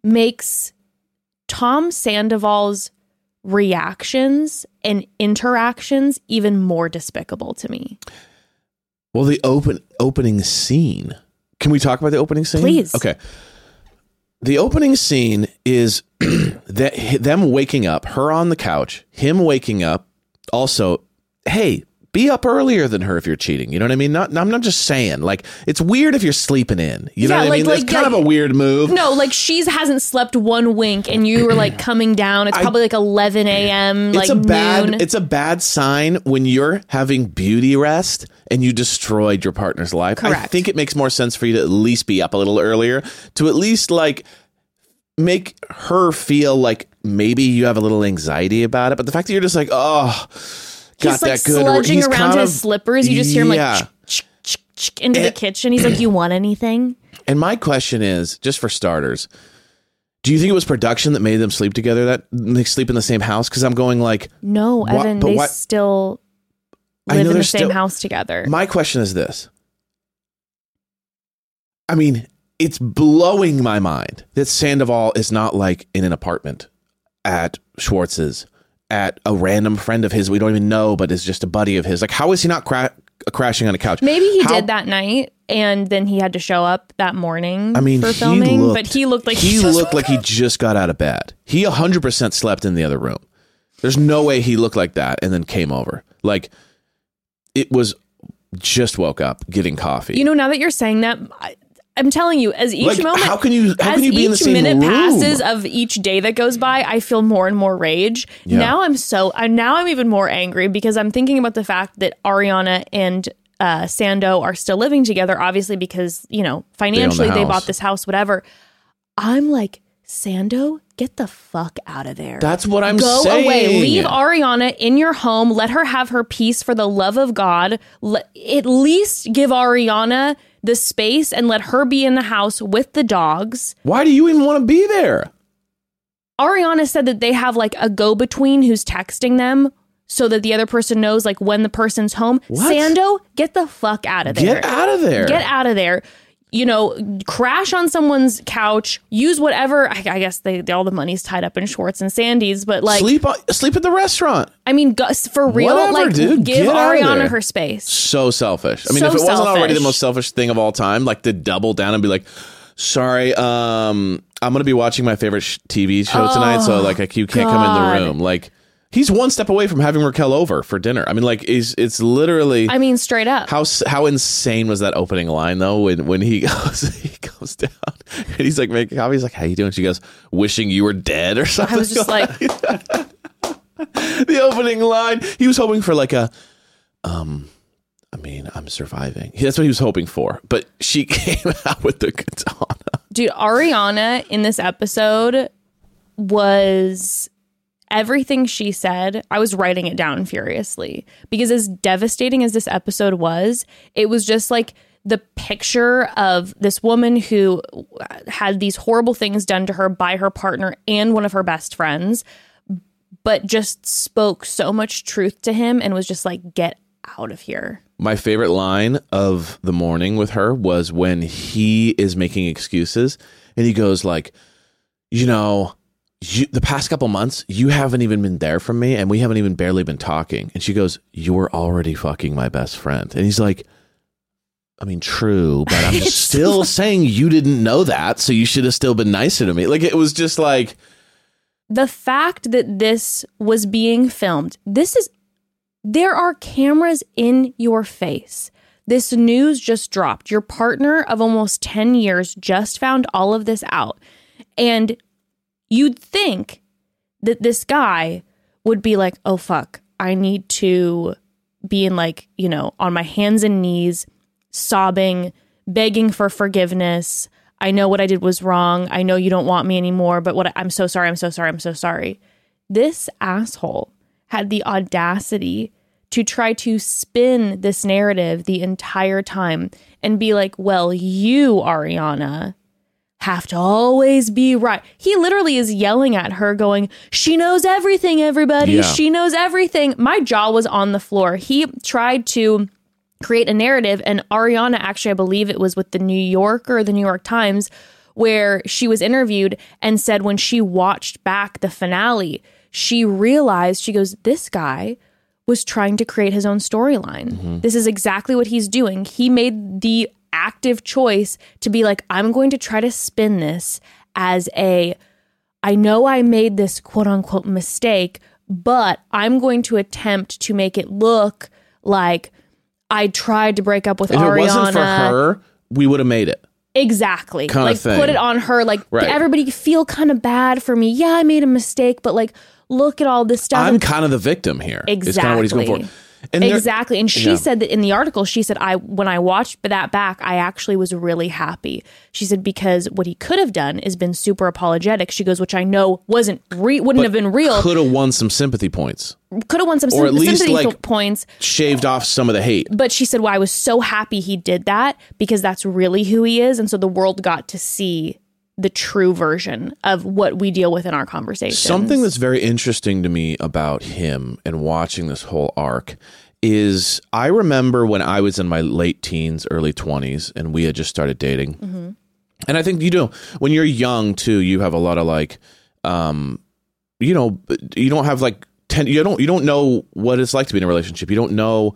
makes Tom Sandoval's reactions and interactions even more despicable to me. Well, the open opening scene. Can we talk about the opening scene? Please. Okay. The opening scene is that them waking up, her on the couch, him waking up. Also, hey, be up earlier than her if you're cheating. You know what I mean? Not, I'm not just saying. Like, it's weird if you're sleeping in. You know Yeah, what I like- mean? like- it's kind of a weird move. No, like she's hasn't slept one wink, and you were like coming down. It's I- probably like 11 a.m. Like it's a bad noon. it's a bad sign when you're having beauty rest and you destroyed your partner's life. I think it makes more sense for you to at least be up a little earlier to at least like make her feel like maybe you have a little anxiety about it. But the fact that you're just like, oh, He's like good. sludging around his of- slippers. You just hear him Yeah. like ch- ch- ch- into the kitchen. He's like, "You want anything?" And my question is, just for starters, do you think it was production that made them sleep together? That they sleep in the same house? Because I'm going like, No, Evan. they what- still live in the same still- house together. My question is this. I mean, it's blowing my mind that Sandoval is not like in an apartment at Schwartz's, at a random friend of his we don't even know, but is just a buddy of his. Like, how is he not cra- crashing on a couch? Maybe he How- did that night, and then he had to show up that morning. I mean, for he filming, looked, but he looked like he just looked like he just got out of bed. He 100% slept in the other room. There's no way he looked like that and then came over. Like, it was just woke up getting coffee. You know, now that you're saying that, I, I'm telling you, as each Like, moment, how can you- how as can you be the each minute room? passes of each day that goes by, I feel more and more rage. Yeah. Now I'm so, I now I'm even more angry because I'm thinking about the fact that Ariana and uh, Sando are still living together, obviously because you know financially they house. bought this house, whatever. I'm like, Sando, get the fuck out of there. That's what I'm Go saying. away. Leave Ariana in your home. Let her have her peace for the love of God. Let, at least give Ariana the space and let her be in the house with the dogs. Why do you even want to be there? Ariana said that they have like a go between who's texting them so that the other person knows like when the person's home. What? Sando, get the fuck out of there. Get out of there. Get out of there. You know, crash on someone's couch. Use whatever. I, I guess they, they all the money's tied up in Schwartz and Sandy's, but like, sleep sleep at the restaurant. I mean, for real, Whatever, like dude. give Get out of Ariana her space. So selfish. I mean, So if it wasn't already the most selfish thing of all time, like to double down and be like, "Sorry, um, I'm gonna be watching my favorite sh- TV show tonight, so like, I, you can't come in Oh, the room." Like, he's one step away from having Raquel over for dinner. I mean, like, is it's literally. I mean, straight up. how how insane was that opening line though when when he goes he goes down and he's like making coffee he's like how you doing she goes wishing you were dead or something I was just like, the opening line. He was hoping for like a, um, I mean, I'm surviving. That's what he was hoping for. But she came out with the katana. Dude, Ariana in this episode was everything she said. I was writing it down furiously because, as devastating as this episode was, it was just like the picture of this woman who had these horrible things done to her by her partner and one of her best friends, but just spoke so much truth to him and was just like, get out of here. My favorite line of the morning with her was when he is making excuses and he goes like, you know, you, the past couple months, you haven't even been there for me and we haven't even barely been talking. And she goes, You're already fucking my best friend. And he's like, I mean, true, but I'm still saying you didn't know that, so you should have still been nicer to me. Like it was just like, the fact that this was being filmed, this is, there are cameras in your face. This news just dropped. Your partner of almost 10 years just found all of this out. And you'd think that this guy would be like, oh, fuck, I need to be in like, you know, on my hands and knees, sobbing, begging for forgiveness. I know what I did was wrong. I know you don't want me anymore, but what I'm so sorry, I'm so sorry, I'm so sorry. This asshole had the audacity to try to spin this narrative the entire time and be like, well, you, Ariana, have to always be right. He literally is yelling at her, going, She knows everything, everybody. Yeah. She knows everything. My jaw was on the floor. He tried to create a narrative, and Ariana, actually, I believe it was with the New Yorker or the New York Times, where she was interviewed and said when she watched back the finale, she realized, she goes, This guy was trying to create his own storyline. Mm-hmm. This is exactly what he's doing. He made the active choice to be like, I'm going to try to spin this as a, I know I made this quote unquote mistake, but I'm going to attempt to make it look like I tried to break up with if Ariana. it wasn't for her, we would have made it. Exactly. Kinda like put it on her. Like Right. everybody feel kind of bad for me. Yeah, I made a mistake, but like look at all this stuff. I'm kind of the victim here. Is kind of what he's going Exactly. for. And exactly. And she Yeah. said that in the article, she said, I when I watched that back, I actually was really happy. She said, because what he could have done is been super apologetic. She goes, which I know wasn't re- wouldn't have been real. could have won some sympathy points, Could have won some or at least, sympathy like- points. shaved off some of the hate. But she said, well, I was so happy he did that because that's really who he is. And so the world got to see the true version of what we deal with in our conversations. Something that's very interesting to me about him and watching this whole arc is I remember when I was in my late teens, early 20s, and we had just started dating. And I think you know, when you're young too, you have a lot of like, um, you know, you don't have like, ten, you don't, you don't know what it's like to be in a relationship. You don't know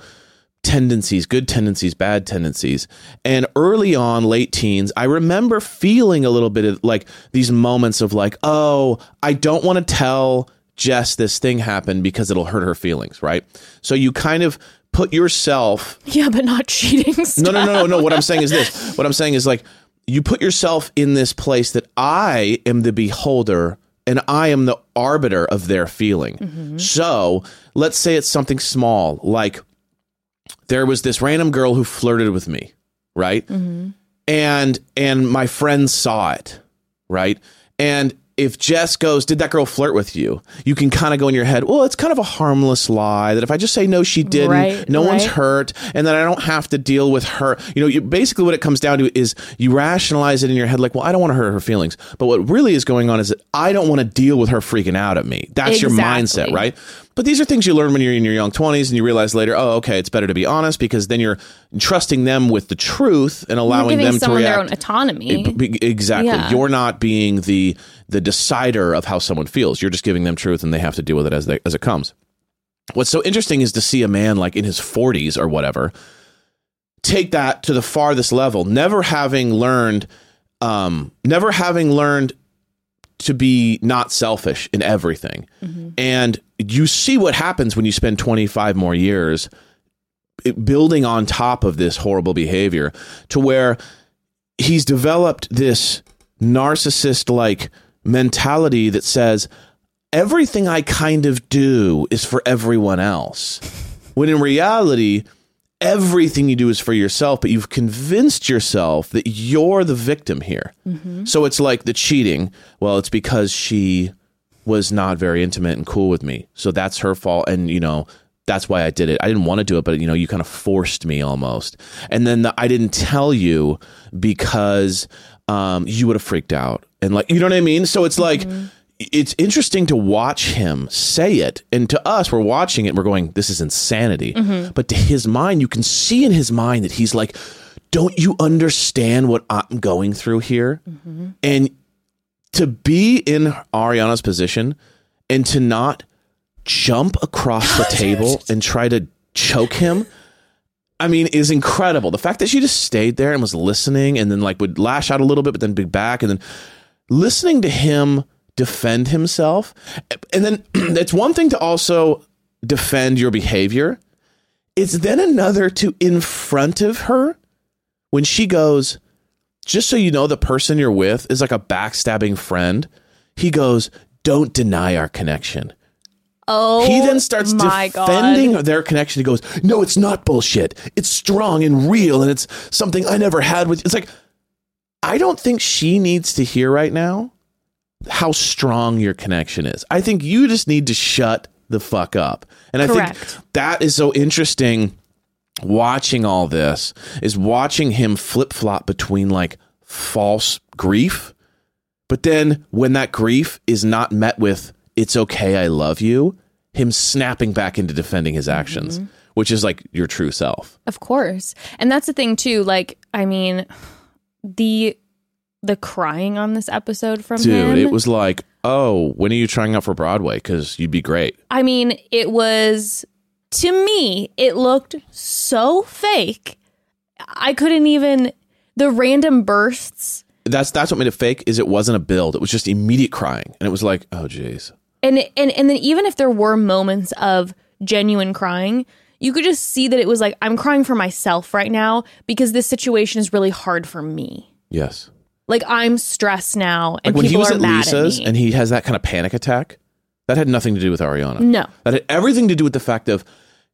tendencies, good tendencies, bad tendencies. And early on, late teens, I remember feeling a little bit of like these moments of like, oh, I don't want to tell Jess this thing happened because it'll hurt her feelings, right? So you kind of put yourself yeah, but not cheating. no, Stuff. no, no, no, no. What I'm saying is this. What I'm saying is like you put yourself in this place that I am the beholder and I am the arbiter of their feeling. Mm-hmm. So let's say it's something small, like there was this random girl who flirted with me, right? Mm-hmm. And and my friends saw it, right? And if Jess goes, did that girl flirt with you? You can kind of go in your head, well, it's kind of a harmless lie that if I just say no, she didn't, Right, no one's hurt, and then I don't have to deal with her. You know, you, basically what it comes down to is you rationalize it in your head, like, well, I don't want to hurt her feelings. But what really is going on is that I don't want to deal with her freaking out at me. That's your mindset, right? But these are things you learn when you're in your young 20s and you realize later, oh, okay, it's better to be honest because then you're trusting them with the truth and allowing them to react. their own autonomy. Exactly. Yeah. You're not being the the decider of how someone feels. You're just giving them truth, and they have to deal with it as they, as it comes. What's so interesting is to see a man like in his 40s or whatever take that to the farthest level, never having learned, um, never having learned to be not selfish in everything. And you see what happens when you spend 25 more years building on top of this horrible behavior to where he's developed this narcissist like mentality that says everything I kind of do is for everyone else. When in reality, everything you do is for yourself, but you've convinced yourself that you're the victim here. Mm-hmm. So it's like the cheating. Well, it's because she was not very intimate and cool with me. So that's her fault. And, you know, that's why I did it. I didn't want to do it, but, you know, you kind of forced me almost. And then the, I didn't tell you because um, you would have freaked out. And, like, you know what I mean? So it's like, mm-hmm. it's interesting to watch him say it. And to us, we're watching it we're going, this is insanity. Mm-hmm. But to his mind, you can see in his mind that he's like, don't you understand what I'm going through here? Mm-hmm. And to be in Ariana's position and to not jump across the table and try to choke him. I mean, is incredible. The fact that she just stayed there and was listening and then like would lash out a little bit, but then be back and then listening to him defend himself. And then it's one thing to also defend your behavior. It's then another to in front of her when she goes, just so you know, the person you're with is like a backstabbing friend. He goes, don't deny our connection. Oh, He then starts my defending God. their connection. He goes, "No, it's not bullshit. It's strong and real, and it's something I never had with." It's like I don't think she needs to hear right now how strong your connection is. I think you just need to shut the fuck up. And I think that is so interesting. Watching all this is watching him flip flop between like false grief but then when that grief is not met with, it's okay, I love you, him snapping back into defending his actions, Mm-hmm. which is like your true self. Of course. And that's the thing too, like I mean the the crying on this episode from Dude, him. it was like, oh, when are you trying out for Broadway? Because you'd be great. I mean, it was to me, it looked so fake. I couldn't even the random bursts That's that's what made it fake. Is it wasn't a build. It was just immediate crying, and it was like, oh, jeez. And and and then even if there were moments of genuine crying, you could just see that it was like I'm crying for myself right now because this situation is really hard for me. Yes. Like I'm stressed now, and Like when he was at Lisa's at and he has that kind of panic attack, that had nothing to do with Ariana. no, That had everything to do with the fact of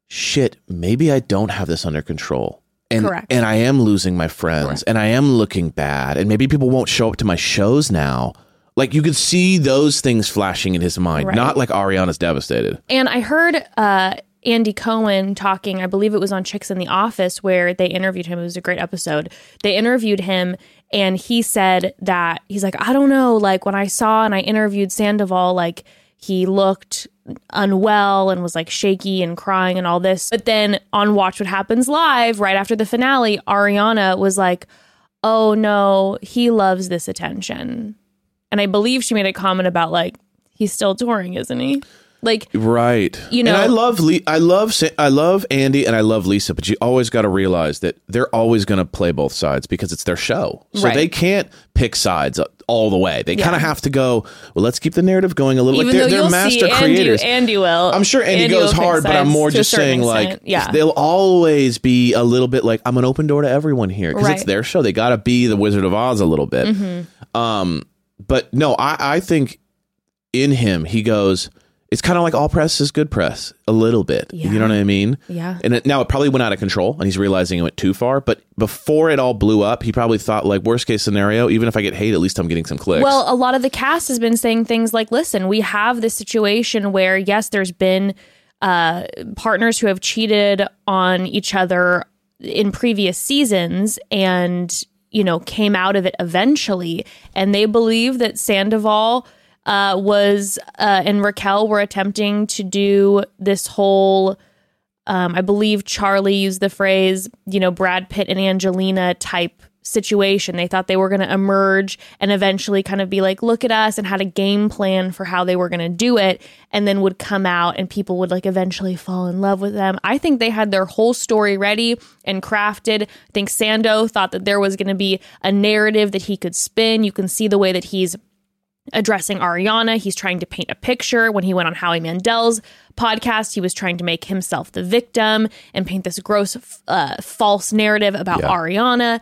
shit, maybe I don't have this under control. And, Correct. and I am losing my friends and I am looking bad and maybe people won't show up to my shows now. Like you could see those things flashing in his mind, Right. not like Ariana's devastated. And I heard uh, Andy Cohen talking, I believe it was on Chicks in the Office, where they interviewed him. It was a great episode. They interviewed him, and he said that he's like, I don't know, like when I saw and I interviewed Sandoval, like he looked unwell and was like shaky and crying and all this. But then on Watch What Happens Live, right after the finale, Ariana was like, Oh no, he loves this attention. And I believe she made a comment about like, he's still touring, isn't he? Like, Right. You know. and know- I love Le- I love Sa- I love Andy and I love Lisa, but you always got to realize that they're always going to play both sides because it's their show. So Right. they can't pick sides all the way. They Yeah. kind of have to go, well, let's keep the narrative going a little even like though they're, they're master see creators. Andy, Andy will. I'm sure Andy, will goes hard, but I'm more just saying extent. like yeah, they'll always be a little bit like I'm an open door to everyone here because it's their show. They got to be the Wizard of Oz a little bit. Mm-hmm. Um, but no, I I think in him he goes. It's kind of like all press is good press, a little bit. You know what I mean? Yeah. And it, now it probably went out of control, and he's realizing it went too far. But before it all blew up, he probably thought like worst case scenario, even if I get hate, at least I'm getting some clicks. Well, a lot of the cast has been saying things like, "Listen, we have this situation where yes, there's been uh, partners who have cheated on each other in previous seasons, and you know came out of it eventually, and they believe that Sandoval." Uh, was uh, and Raquel were attempting to do this whole um, I believe Charlie used the phrase, you know, Brad Pitt and Angelina type situation. They thought they were going to emerge and eventually kind of be like, look at us, and had a game plan for how they were going to do it, and then would come out and people would like eventually fall in love with them. I think they had their whole story ready and crafted. I think Sando thought that there was going to be a narrative that he could spin. You can see the way that he's addressing Ariana. He's trying to paint a picture. When he went on Howie Mandel's podcast, he was trying to make himself the victim and paint this gross, uh, false narrative about Yeah. Ariana.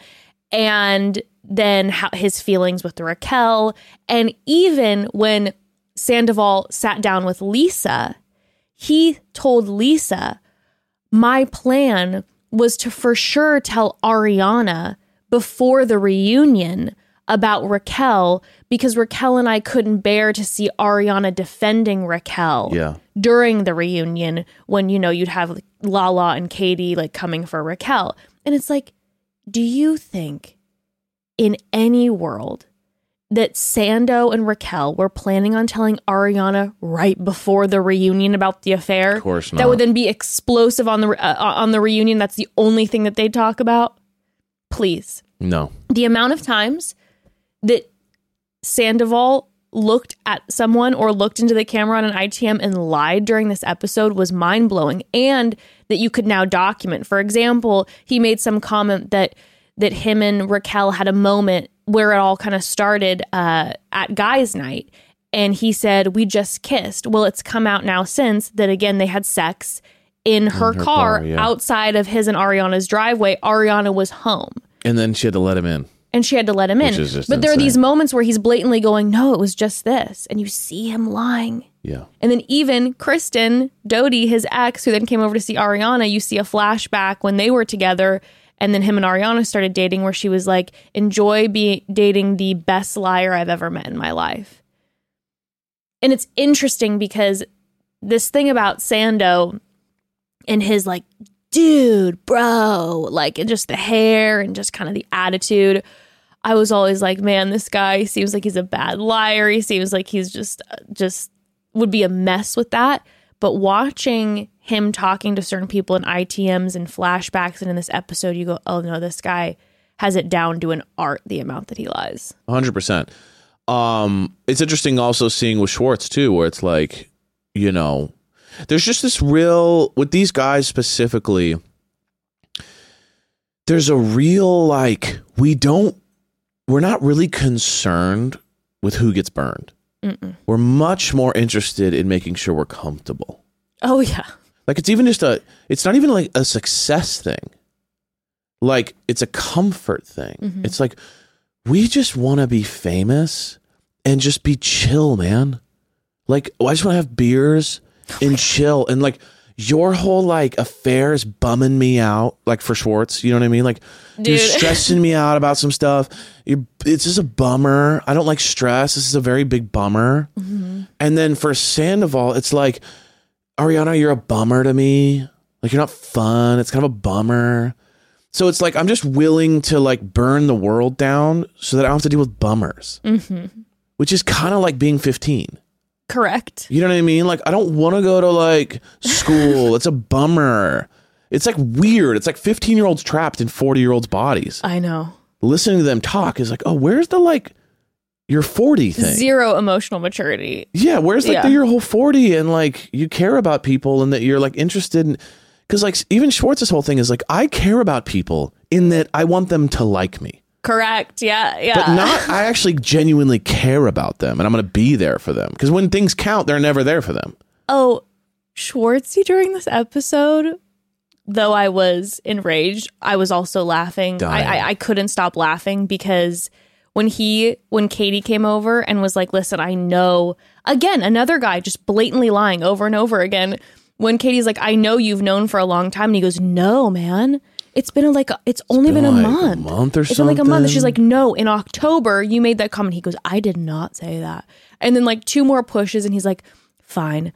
And then how, his feelings with Raquel. And even when Sandoval sat down with Lisa, he told Lisa, My plan was to for sure tell Ariana before the reunion about Raquel because Raquel and I couldn't bear to see Ariana defending Raquel Yeah. during the reunion when you know you'd have like, Lala and Katie like coming for Raquel. And it's like, do you think in any world that Sando and Raquel were planning on telling Ariana right before the reunion about the affair? Of course not. That would then be explosive on the uh, on the reunion. That's the only thing that they talk about. Please No. the amount of times that Sandoval looked at someone or looked into the camera on an ITM and lied during this episode was mind blowing, and that you could now document. For example, he made some comment that that him and Raquel had a moment where it all kind of started uh, at guys' night, and he said we just kissed. Well, it's come out now since that again they had sex in her, her car, car, yeah. outside of his and Ariana's driveway. Ariana was home And then she had to let him in. And she had to let him in. Which is just but there are these moments where he's blatantly going, "No, it was just this," and you see him lying. Yeah. And then even Kristen Doute, his ex, who then came over to see Ariana, you see a flashback when they were together, and then him and Ariana started dating, where she was like, "Enjoy be dating the best liar I've ever met in my life." And it's interesting because this thing about Sando and his like, dude, bro, like, and just the hair and just kind of the attitude. I was always like, man, this guy seems like he's a bad liar. He seems like he's just, uh, just would be a mess with that. But watching him talking to certain people in ITMs and flashbacks and in this episode, you go, oh no, this guy has it down to an art the amount that he lies. hundred percent. Um, it's interesting also seeing with Schwartz too, where it's like, you know, there's just this real with these guys specifically. There's a real like we don't, we're not really concerned with who gets burned. We're much more interested in making sure we're comfortable. Oh yeah. Like it's even just a it's not even like a success thing. Like it's a comfort thing. Mm-hmm. It's like we just want to be famous and just be chill, man. Like I just want to have beers oh, and chill and like your whole like affair is bumming me out like for Schwartz, you know what I mean? Like you're stressing me out about some stuff. You're, it's just a bummer. I don't like stress. This is a very big bummer. Mm-hmm. And then for Sandoval, it's like Ariana, you're a bummer to me. Like you're not fun. It's kind of a bummer. So it's like I'm just willing to like burn the world down so that I don't have to deal with bummers. Mm-hmm. Which is kind of like being 15. Correct. You know what I mean? Like I don't want to go to like school. it's a bummer. It's like weird. It's like 15 year olds trapped in 40 year olds' bodies. I know. Listening to them talk is like, oh, where's the like your 40 thing? Zero emotional maturity. Yeah, where's like Yeah. the you're whole 40 and like you care about people and that you're like interested in because like even Schwartz's whole thing is like I care about people in that I want them to like me. Correct. Yeah. Yeah. But not I actually genuinely care about them and I'm gonna be there for them. Because when things count, they're never there for them. Oh, Schwartzy during this episode, though I was enraged, I was also laughing. I, I, I couldn't stop laughing because when he when Katie came over and was like, "Listen, I know." Again, another guy just blatantly lying over and over again. When Katie's like, "I know you've known for a long time," and he goes, "No, man." It's been like a, it's only been, been a like a month. month or it's been like a month. And she's like, no, in October you made that comment. He goes, I did not say that. And then like two more pushes, and he's like, fine.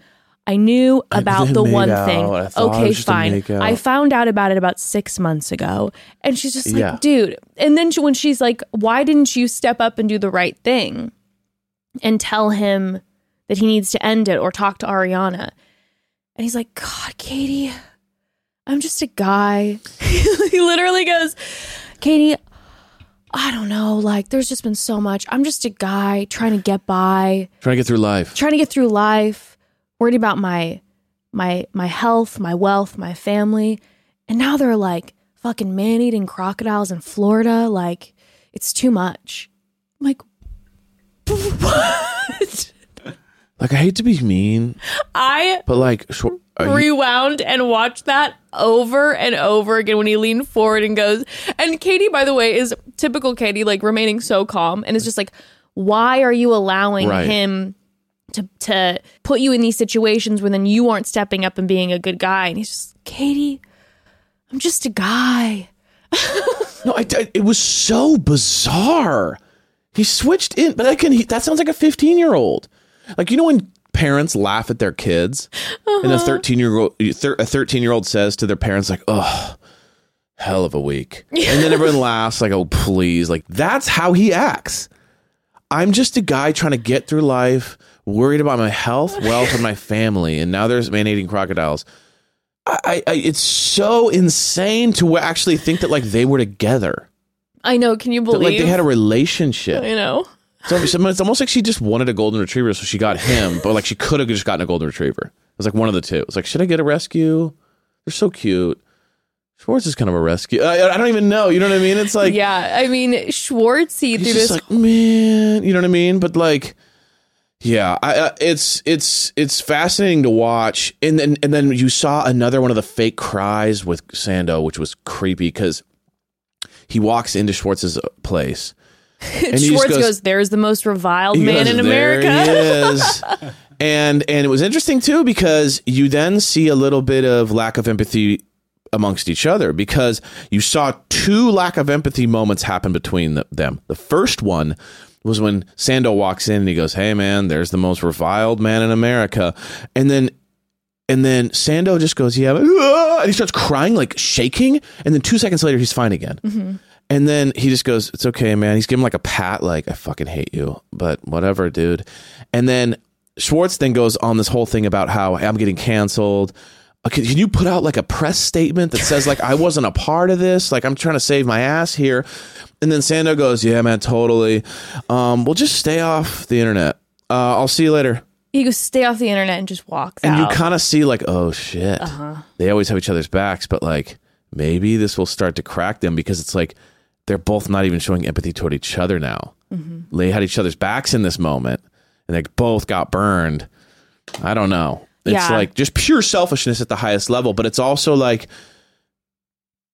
I knew about didn't the one out. thing. I Okay, was just a fine. I found out about it about six months ago. And she's just like, Yeah. dude. And then she, when she's like, why didn't you step up and do the right thing and tell him that he needs to end it or talk to Ariana? And he's like, God, Katie, I'm just a guy. he literally goes, Katie, I don't know. Like, there's just been so much. I'm just a guy trying to get by Trying to get through life. trying to get through life, worried about my my my health, my wealth, my family. And now they're like fucking man eating crocodiles in Florida. Like, it's too much. I'm like, what? Like I hate to be mean, I but like you- rewound and watched that over and over again when he leaned forward and goes and Katie by the way is typical Katie like remaining so calm and it's just like why are you allowing Right. him to to put you in these situations where then you aren't stepping up and being a good guy. And he's just, Katie, I'm just a guy. No, I, I- it was so bizarre. He switched in, but I can. He, that sounds like a fifteen-year-old. Like you know when parents laugh at their kids, and a uh-huh. thirteen-year-old, a thirteen-year-old says to their parents like, "Oh, hell of a week," and then everyone laughs like, "Oh, please!" Like that's how he acts. I'm just a guy trying to get through life, worried about my health, wealth, and my family, and now there's man-eating crocodiles. I, I, it's so insane to actually think that like they were together I know. Can you that, believe? like they had a relationship. you know. So it's it's almost like she just wanted a golden retriever, so she got him. But like she could have just gotten a golden retriever. It was like one of the two. It was like, should I get a rescue? They're so cute. Schwartz is kind of a rescue. I, I don't even know. You know what I mean? It's like yeah, I mean Schwartz. he's through just this. like man. You know what I mean? But like, yeah, I, uh, it's it's it's fascinating to watch. And then and then you saw another one of the fake cries with Sando, which was creepy because he walks into Schwartz's place. And Schwartz goes- goes, "There's the most reviled man goes, in "There America." he is. and and it was interesting too because you then see a little bit of lack of empathy amongst each other because you saw two lack of empathy moments happen between the, them. The first one was when Sando walks in and he goes, "Hey man, there's the most reviled man in America," and then. And then Sando just goes, yeah, "Ah," and he starts crying, like shaking. And then two seconds later, he's fine again. And then he just goes, "It's okay, man." He's giving like a pat, like "I fucking hate you," but whatever, dude. And then Schwartz then goes on this whole thing about how I'm getting canceled. Okay, can you put out like a press statement that says like I wasn't a part of this? Like I'm trying to save my ass here. And then Sando goes, "Yeah, man, totally. Um, we'll just stay off the internet. Uh, I'll see you later." He goes, "Stay off the internet," and just walk." And out. you kind of see like, oh shit, they always have each other's backs, but like maybe this will start to crack them because it's like they're both not even showing empathy toward each other now. Mm-hmm. They had each other's backs in this moment, and they both got burned. I don't know. It's Yeah. like just pure selfishness at the highest level, but it's also like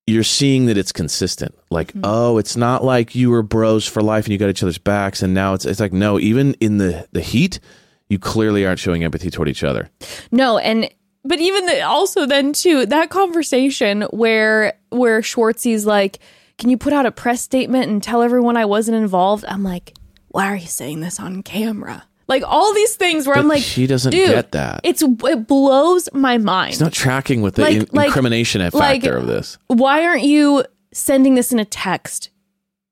you're seeing that it's consistent. Like, mm-hmm. oh, it's not like you were bros for life and you got each other's backs, and now it's it's like no, even in the the heat, you clearly aren't showing empathy toward each other. No, and but even the, also then too that conversation where where Schwartzy's like, "Can you put out a press statement and tell everyone I wasn't involved?" I'm like, "Why are you saying this on camera?" Like all these things where I'm like, she doesn't dude, get that. It's it blows my mind. It's not tracking with the Like- in- like- incrimination factor like- of this. Why aren't you sending this in a text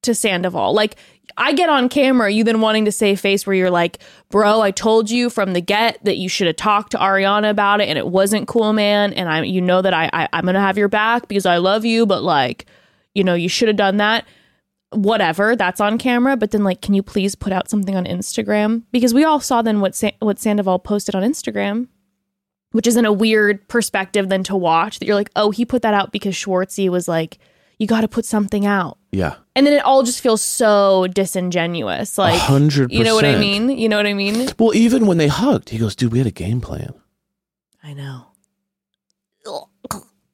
to Sandoval? Like I get on camera, you then wanting to save face where you're like, bro, I told you from the get that you should have talked to Ariana about it and it wasn't cool, man. And I you know that I, I I'm gonna have your back because I love you, but like, you know, you should have done that. Whatever, that's on camera. But then, like, can you please put out something on Instagram? Because we all saw then what Sa- what Sandoval posted on Instagram, which is in a weird perspective than to watch. That you're like, oh, he put that out because Schwartzy was like, you got to put something out Yeah. and then it all just feels so disingenuous like hundred you know what i mean you know what i mean Well, even when they hugged, he goes, dude, we had a game plan. i know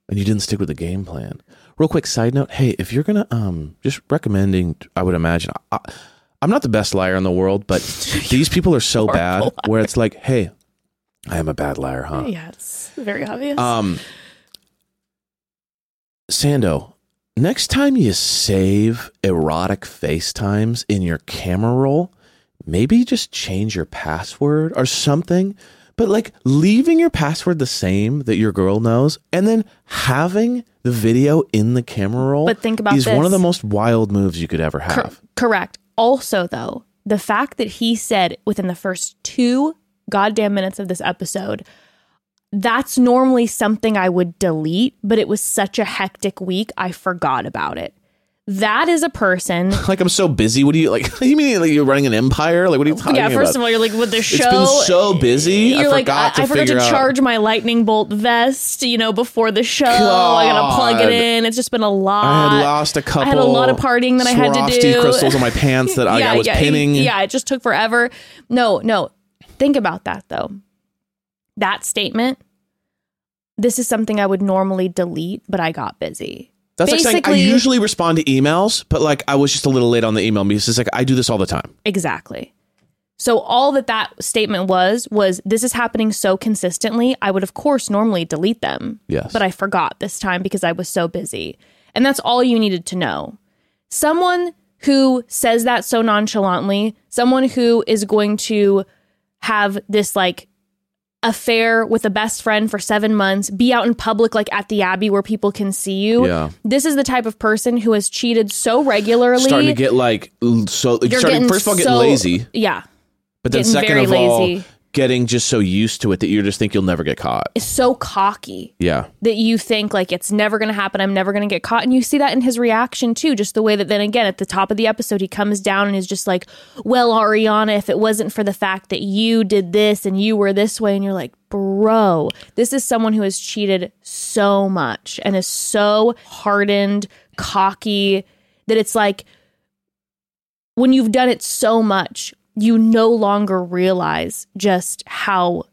And you didn't stick with the game plan. Real quick side note. Hey, if you're to, um, just recommending, I would imagine, I, I'm not the best liar in the world, but these people are so bad Horrible where it's like, hey, I am a bad liar, huh? it's very obvious Um, Sando, next time you save erotic FaceTimes in your camera roll, maybe just change your password or something. But like leaving your password the same that your girl knows and then having the video in the camera roll But think about is one of the most wild moves you could ever Cor- have. correct. Also though the fact that he said within the first two goddamn minutes of this episode that's normally something i would delete but it was such a hectic week i forgot about it that is a person Like I'm so busy. What do you like? You mean like you're running an empire? Like what are you talking about? yeah about? first of all you're like with the show it's been so busy. I You're like, forgot I, to I forgot to out- charge my lightning bolt vest, you know, before the show. I gotta plug it in. It's just been a lot. I had lost a couple. I had a lot of partying that I had to do. crystals on my pants that I, I was yeah, pinning. Yeah, it just took forever. No, no. Think about that though. That statement. This is something I would normally delete, but I got busy. That's like saying I usually respond to emails, but like I was just a little late on the email because it's like I do this all the time. Exactly. So all that that statement was was this is happening so consistently. I would of course normally delete them. Yes. But I forgot this time because I was so busy. And that's all you needed to know. Someone who says that so nonchalantly, someone who is going to have this like affair with a best friend for seven months, be out in public like at the Abbey where people can see you. Yeah. This is the type of person who has cheated so regularly. starting to get like so You're starting first of all getting so- lazy Yeah. but then second of all lazy. Getting just so used to it that you just think you'll never get caught It's So cocky yeah that you think like it's never going to happen. I'm never going to get caught. And you see that in his reaction too. Just the way that then again at the top of the episode, he comes down and is just like, well, Ariana, if it wasn't for the fact that you did this and you were this way, and you're like, bro, this is someone who has cheated so much and is so hardened, cocky that it's like when you've done it so much, you no longer realize just how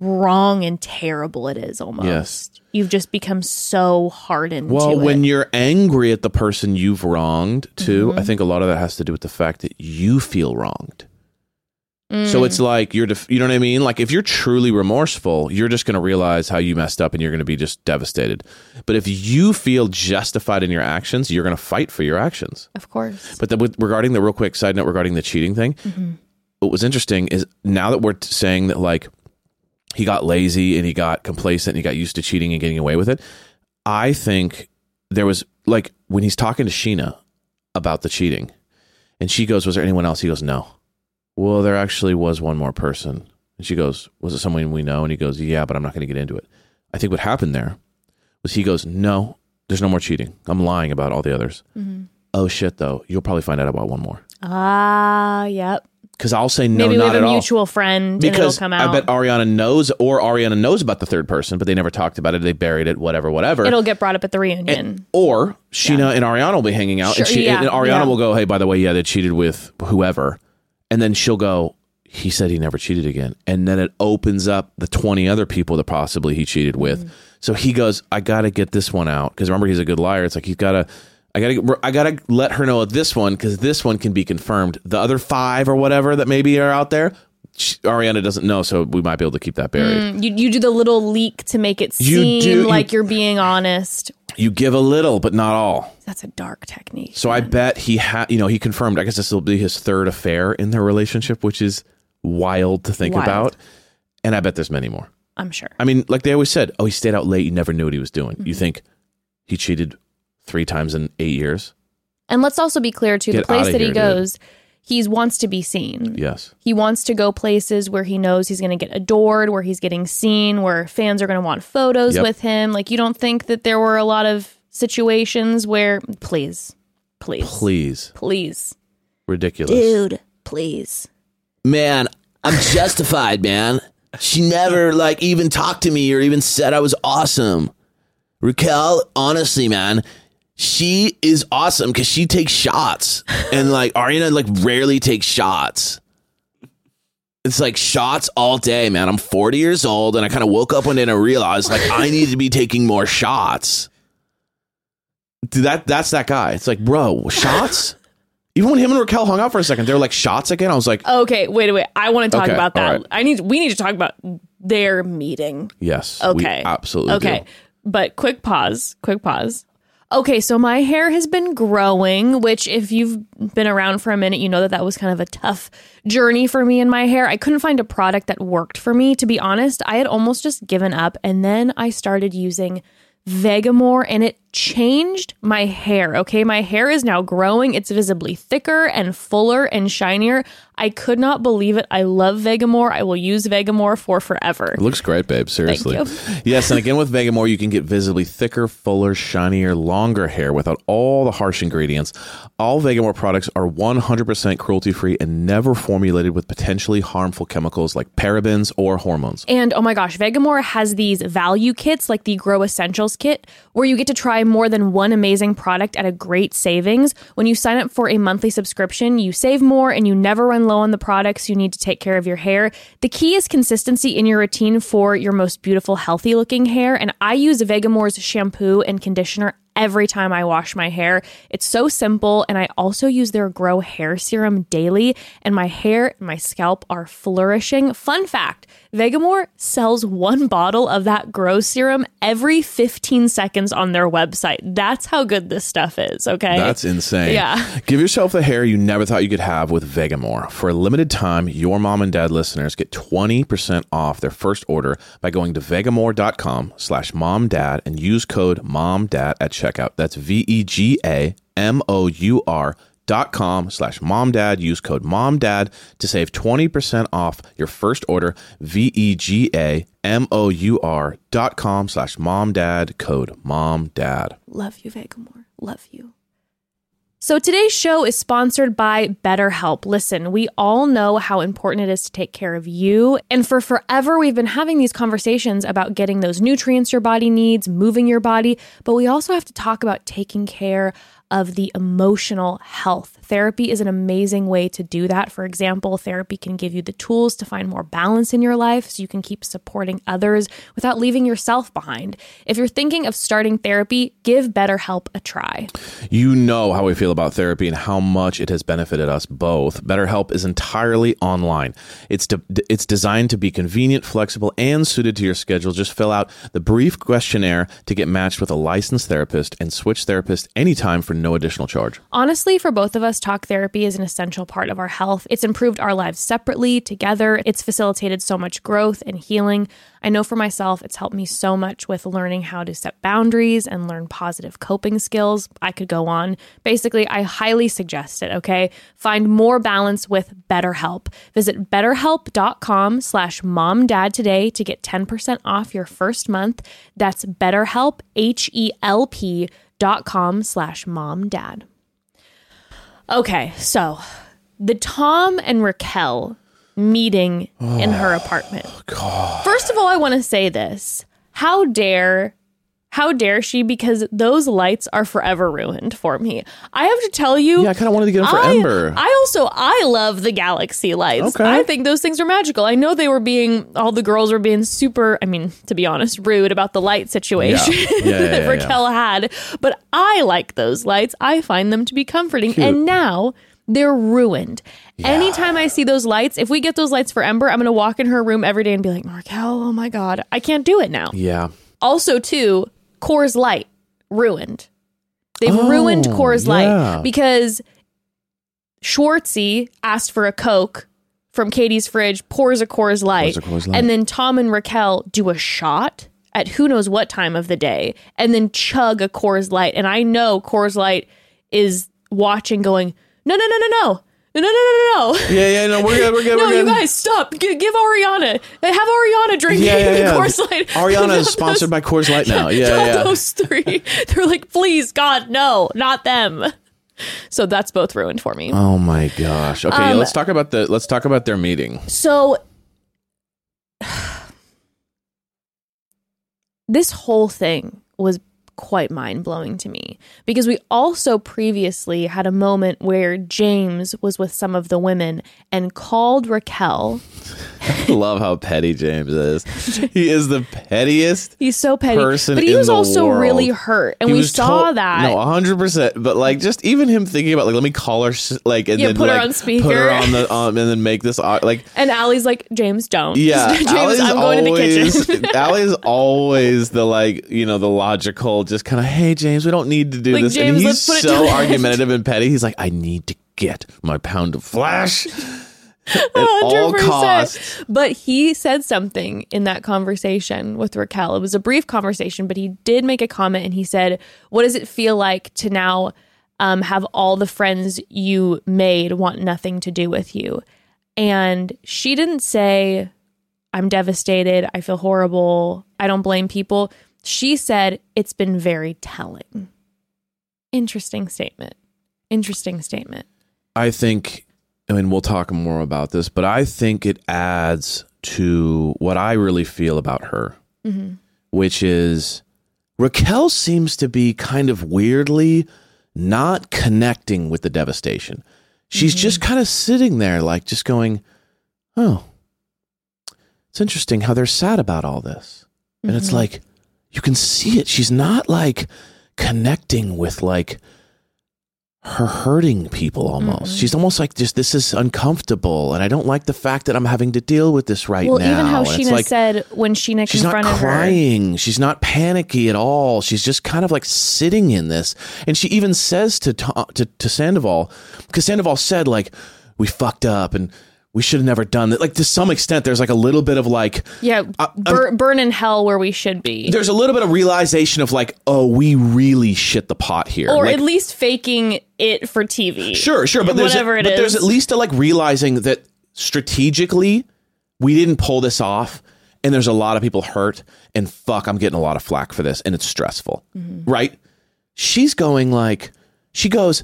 wrong and terrible it is almost. Yes. You've just become so hardened well when you're angry at the person you've wronged too Mm-hmm. i think a lot of that has to do with the fact that you feel wronged Mm. so it's like you're def- you know what i mean like if you're truly remorseful you're just going to realize how you messed up and you're going to be just devastated but if you feel justified in your actions you're going to fight for your actions Of course. But the, with, regarding the real quick side note regarding the cheating thing, what was interesting is now that we're t- saying that like he got lazy and he got complacent and he got used to cheating and getting away with it, I think there was like when he's talking to Scheana about the cheating, and she goes, "Was there anyone else?" He goes, "No." Well, there actually was one more person, and she goes, "Was it someone we know?" And he goes, "Yeah, but I'm not going to get into it." I think what happened there was he goes, "No, there's no more cheating. I'm lying about all the others." Oh shit, though, you'll probably find out about one more Ah, yep. because I'll say no, Maybe we not have at a all. mutual friend and it'll because come I bet Ariana knows, or Ariana knows about the third person, but they never talked about it. They buried it, whatever, whatever. it'll get brought up at the reunion. Or Scheana and Ariana will be hanging out, and, she, yeah, and Ariana yeah. will go, "Hey, by the way, yeah, they cheated with whoever," and then she'll go, "He said he never cheated again," and then it opens up the twenty other people that possibly he cheated with. Mm. So he goes, "I got to get this one out because remember he's a good liar. It's like he's got to." I gotta, I gotta let her know of this one because this one can be confirmed. The other five or whatever that maybe are out there, she, Ariana doesn't know, so we might be able to keep that buried. you, you do the little leak to make it You seem do- you- like you're being honest. You give a little, but not all. That's a dark technique. So I bet he had, you know, he confirmed. I guess this will be his third affair in their relationship, which is wild to think Wild. about. And I bet there's many more. I'm sure. I mean, like they always said, oh, he stayed out late. You never knew what he was doing. Mm-hmm. You think he cheated three times in eight years? And let's also be clear too, the place that he goes, dude. Goes, he wants to be seen. Yes. He wants to go places where he knows he's going to get adored, where he's getting seen, where fans are going to want photos Yep. with him. Like, you don't think that there were a lot of situations where, please, please, Please. please, Ridiculous. dude, please. Man, I'm justified, man. She never like even talked to me or even said I was awesome. Raquel, honestly, man, she is awesome because she takes shots, and like Ariana, like rarely takes shots. It's like shots all day, man. I'm 40 years old, and I kind of woke up one day and I realized like I need to be taking more shots. Dude, that that's that guy. It's like, bro, shots. Even when him and Raquel hung out for a second, they were like shots again. I was like, Okay, wait, wait. I want to talk Okay, about that. right. I need. We need to talk about their meeting. yes, Okay. we absolutely. Okay. do. But quick pause, quick pause. Okay, so my hair has been growing, which if you've been around for a minute, you know that that was kind of a tough journey for me in my hair. I couldn't find a product that worked for me. To be honest, I had almost just given up and then I started using Vegamour and it changed my hair. Okay, my hair is now growing. It's visibly thicker and fuller and shinier. I could not believe it. I love Vegamour. I will use Vegamour for forever. It looks great, babe. Seriously. you. yes, and again with Vegamour, you can get visibly thicker, fuller, shinier, longer hair without all the harsh ingredients. All Vegamour products are 100% cruelty free and never formulated with potentially harmful chemicals like parabens or hormones. And oh my gosh, Vegamour has these value kits like the Grow Essentials kit where you get to try more than one amazing product at a great savings. When you sign up for a monthly subscription, you save more and you never run low on the products you need to take care of your hair. The key is consistency in your routine for your most beautiful, healthy looking hair. And I use Vegamour's shampoo and conditioner every time I wash my hair. It's so simple. And I also use their Grow Hair Serum daily, and my hair and my scalp are flourishing. Fun fact Vegamour sells one bottle of that Grow Serum every 15 seconds on their website. That's how good this stuff is, okay? That's insane. Yeah. Give yourself the hair you never thought you could have with Vegamour. For a limited time, your mom and dad listeners get 20% off their first order by going to vegamour.com slash momdad and use code momdad at checkout. That's V-E-G-A M-O-U-R dot com slash momdad. Use code momdad to save 20% off your first order. V-E-G-A M-O-U-R dot com slash momdad. Code momdad. Love you, Vegamour. Love you. So today's show is sponsored by BetterHelp. Listen, we all know how important it is to take care of you. And for forever, we've been having these conversations about getting those nutrients your body needs, moving your body, but we also have to talk about taking care of the emotional health. Therapy is an amazing way to do that. For example, therapy can give you the tools to find more balance in your life so you can keep supporting others without leaving yourself behind. If you're thinking of starting therapy, give BetterHelp a try. You know how we feel about therapy and how much it has benefited us both. BetterHelp is entirely online. It's de- it's designed to be convenient, flexible, and suited to your schedule. Just fill out the brief questionnaire to get matched with a licensed therapist and switch therapist anytime for no additional charge. Honestly, for both of us, talk therapy is an essential part of our health. It's improved our lives separately, together. It's facilitated so much growth and healing. I know for myself, it's helped me so much with learning how to set boundaries and learn positive coping skills. I could go on. Basically, I highly suggest it, okay? Find more balance with BetterHelp. Visit betterhelp.com slash momdad today to get 10% off your first month. That's betterhelp, H-E-L-P dot com slash momdad. Okay, so the Tom and Raquel meeting in her apartment. Oh, First of all, I want to say this. How dare how dare she because those lights are forever ruined for me. I have to tell you Yeah, I kind of wanted to get them for I, Ember. I also I love the galaxy lights. Okay. I think those things are magical. I know they were being all the girls were being super, I mean, to be honest, rude about the light situation Yeah. Yeah, yeah, that yeah, Raquel had, but I like those lights. I find them to be comforting. And now they're ruined. Anytime I see those lights, if we get those lights for Ember, I'm going to walk in her room every day and be like, "Raquel, oh my god, I can't do it now." yeah. Also, too, Coors Light ruined. They've Oh, ruined Coors yeah. Light because Schwartzy asked for a Coke from Katie's fridge, pours a Coors Light, Pours a Coors Light. and then Tom and Raquel do a shot at who knows what time of the day, and then chug a Coors Light. And I know Coors Light is watching, going, "No, no, no, no, no." No, no, no, no, no. Yeah, yeah, no, we're good, we're good, No, we're good. you guys, stop. G- give Ariana. Have Ariana drink yeah, yeah, yeah. Coors Light. Ariana is sponsored those- by Coors Light now. Yeah, not yeah. those three. They're like, please, God, no, not them. So that's both ruined for me. Oh my gosh. Okay, Um, let's talk about the let's talk about their meeting. So this whole thing was quite mind blowing to me because we also previously had a moment where James was with some of the women and called Raquel. I love how petty James is. He is the pettiest. He's so petty, Person but he was also world. really hurt, and He we saw to- that. No, hundred percent. But like, just even him thinking about like, let me call her, like, and Yeah, then put her like, on put her on the, um, and then make this au- like, and Ally's like, James, don't. yeah. James, Ally's I'm going always, to the kitchen. Ally's always the like, you know, the logical, just kind of, hey, James, we don't need to do Like, this. James, and he's let's put it to so argumentative and petty. He's like, I need to get my pound of flesh at all 100%. costs. But he said something in that conversation with Raquel. It was a brief conversation, but he did make a comment and he said, What does it feel like to now um, have all the friends you made want nothing to do with you? And she didn't say, I'm devastated. I feel horrible. I don't blame people. She said, It's been very telling. Interesting statement. Interesting statement. I think, I mean, we'll talk more about this, but I think it adds to what I really feel about her, mm-hmm. which is Raquel seems to be kind of weirdly not connecting with the devastation. She's mm-hmm. just kind of sitting there, like just going, oh, it's interesting how they're sad about all this. And it's mm-hmm. like, you can see it. She's not like connecting with like her hurting people almost. Mm-hmm. She's almost like just this is uncomfortable and I don't like the fact that I'm having to deal with this right well, now. even how And Scheana like, said when Scheana She's not confronted her. crying. She's not panicky at all. She's just kind of like sitting in this. And she even says To- to, to Sandoval, because Sandoval said like, "We fucked up and we should have never done that." Like to some extent, there's like a little bit of like, Yeah, bur- burn in hell where we should be. there's a little bit of realization of like, oh, we really shit the pot here. Or Like, at least faking it for TV. Sure, sure, but there's Whatever a, it but there's at least a like realizing that strategically we didn't pull this off, and there's a lot of people hurt, and fuck, I'm getting a lot of flack for this, and it's stressful, Mm-hmm. right? She's going like, she goes,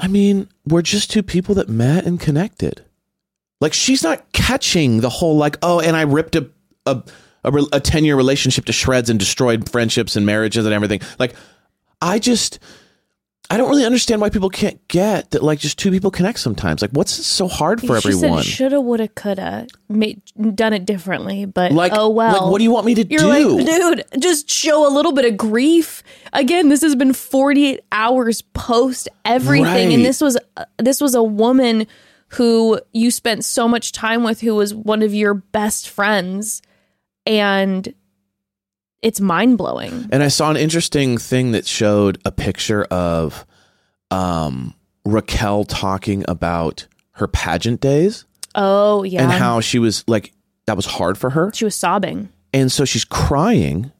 I mean, we're just two people that met and connected. Like she's not catching the whole like, oh, and I ripped a a a, ten year relationship to shreds and destroyed friendships and marriages and everything. Like, I just. I don't really understand why people can't get that like just two people connect sometimes. Like what's so hard for she everyone? shoulda, woulda, coulda, made, done it differently, but like oh well. like what do you want me to You're do? like, dude, just show a little bit of grief. Again, this has been 48 hours post everything, Right. and this was uh, this was a woman who you spent so much time with, who was one of your best friends, and it's mind blowing. And I saw an interesting thing that showed a picture of um, Raquel talking about her pageant days Oh yeah, and how she was like that was hard for her. she was sobbing. And so she's crying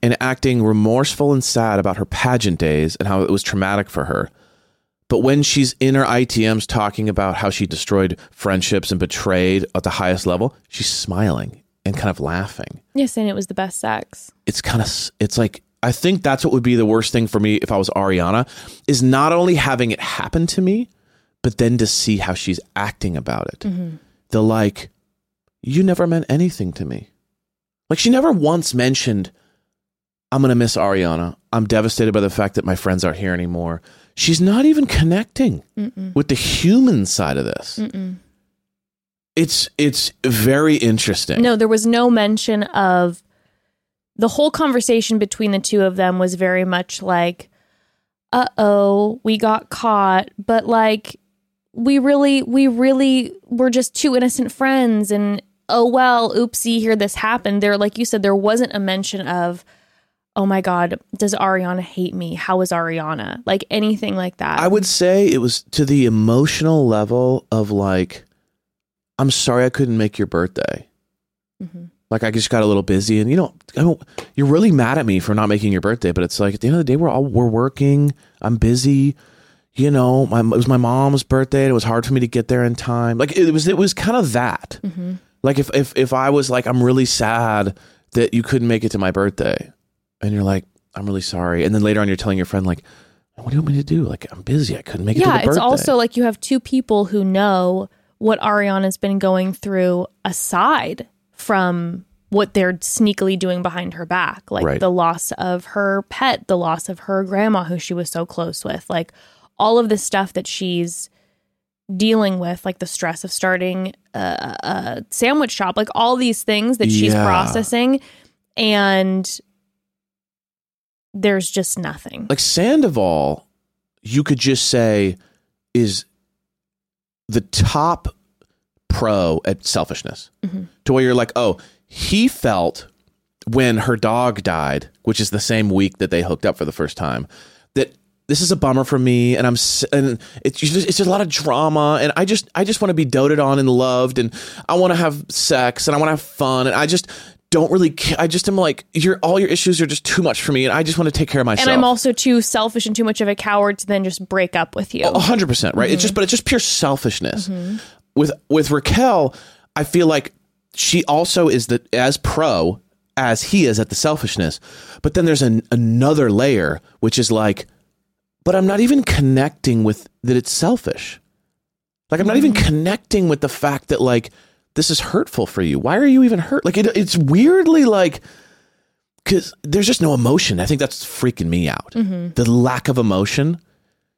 and acting remorseful and sad about her pageant days and how it was traumatic for her. But when she's in her ITMs talking about how she destroyed friendships and betrayed at the highest level, she's smiling and kind of laughing. Yeah, saying it was the best sex. It's kind of, it's like, I think that's what would be the worst thing for me if I was Ariana is not only having it happen to me, but then to see how she's acting about it. Mm-hmm. The like, you never meant anything to me. Like she never once mentioned, I'm going to miss Ariana. I'm devastated by the fact that my friends aren't here anymore. She's not even connecting with the human side of this. It's it's very interesting. No, there was no mention of the whole conversation between the two of them was very much like, uh oh, we got caught, but like we really, we really were just two innocent friends and oh well, oopsie, here this happened. There, like you said, there wasn't a mention of, oh my God, does Ariana hate me? How is Ariana? Like anything like that. I would say it was to the emotional level of like, I'm sorry I couldn't make your birthday. Mm-hmm. Like I just got a little busy, and you know, I don't. You're really mad at me for not making your birthday, but it's like at the end of the day, we're all we're working. I'm busy. You know, my it was my mom's birthday. And it was hard for me to get there in time. Like it was, it was kind of that. Mm-hmm. Like if if if I was like, I'm really sad that you couldn't make it to my birthday, and you're like, I'm really sorry, and then later on you're telling your friend like, what do you want me to do? Like I'm busy. I couldn't make it to yeah, it's also like you have two people who know what Ariana's been going through aside from what they're sneakily doing behind her back, like Right. the loss of her pet, the loss of her grandma who she was so close with, like all of the stuff that she's dealing with, like the stress of starting a, a sandwich shop, like all these things that she's Yeah. processing, and there's just nothing. like Sandoval, you could just say is the top pro at selfishness. Mm-hmm. To where you're like, oh, he felt when her dog died, which is the same week that they hooked up for the first time, that this is a bummer for me, and I'm and it's just, it's just a lot of drama, and I just I just want to be doted on and loved, and I want to have sex, and I want to have fun, and I just don't really. Ca- I just am like, your all your issues are just too much for me, and I just want to take care of myself. and I'm also too selfish and too much of a coward to then just break up with you. A hundred percent, right? It's just, but it's just pure selfishness. Mm-hmm. With with Raquel, I feel like she also is the as pro as he is at the selfishness, but then there's an, another layer which is like, but I'm not even connecting with that it's selfish. Like I'm not even mm-hmm. connecting with the fact that like this is hurtful for you. Why are you even hurt? Like it, it's weirdly like because there's just no emotion. I think that's freaking me out. Mm-hmm. The lack of emotion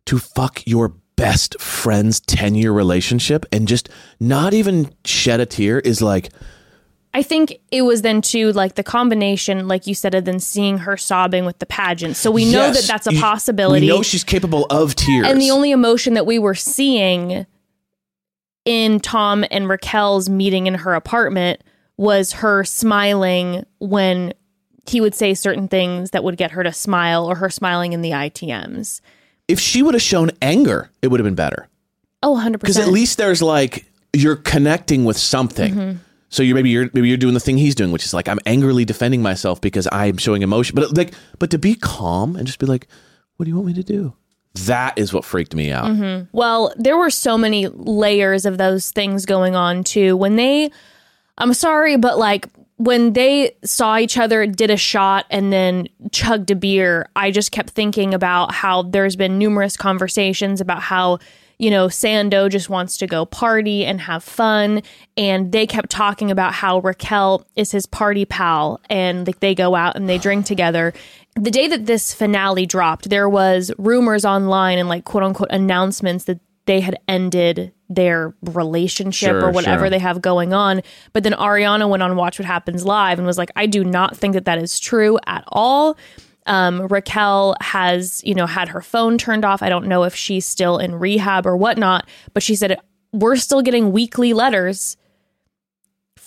to fuck your best friend's 10 year relationship and just not even shed a tear is like, I think it was then too like the combination, like you said, of then seeing her sobbing with the pageant. So we know that that's a possibility. We know she's capable of tears. and the only emotion that we were seeing in Tom and Raquel's meeting in her apartment was her smiling when he would say certain things that would get her to smile or her smiling in the ITMs. if she would have shown anger, it would have been better. Oh, 100%. Because at least there's like you're connecting with something. Mm-hmm. So you're maybe you're maybe you're doing the thing he's doing, which is like I'm angrily defending myself because I'm showing emotion. But like, but to be calm and just be like, "What do you want me to do?" That is what freaked me out. Mm-hmm. Well, there were so many layers of those things going on too. When they, I'm sorry, but like when they saw each other, did a shot, and then chugged a beer, I just kept thinking about how there's been numerous conversations about how. You know, Sando just wants to go party and have fun. And they kept talking about how Raquel is his party pal and like they go out and they drink together. The day that this finale dropped, there was rumors online and like quote unquote announcements that they had ended their relationship Sure, or whatever sure. they have going on. But then Ariana went on Watch What Happens Live and was like, I do not think that that is true at all. Um, Raquel has, you know, had her phone turned off. I don't know if she's still in rehab or whatnot, but she said, We're still getting weekly letters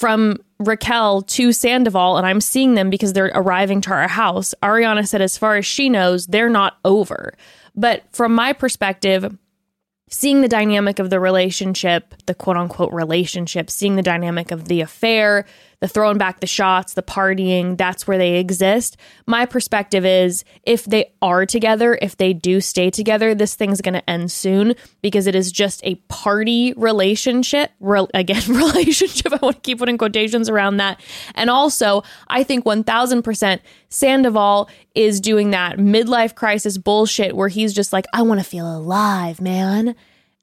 from Raquel to Sandoval, and I'm seeing them because they're arriving to our house. Ariana said, as far as she knows, they're not over. But from my perspective, seeing the dynamic of the relationship, the quote unquote relationship, seeing the dynamic of the affair, the throwing back the shots, the partying, that's where they exist. My perspective is if they are together, if they do stay together, this thing's going to end soon because it is just a party relationship. Re- again, relationship. I want to keep putting quotations around that. And also, I think 1000% Sandoval is doing that midlife crisis bullshit where he's just like, I want to feel alive, man.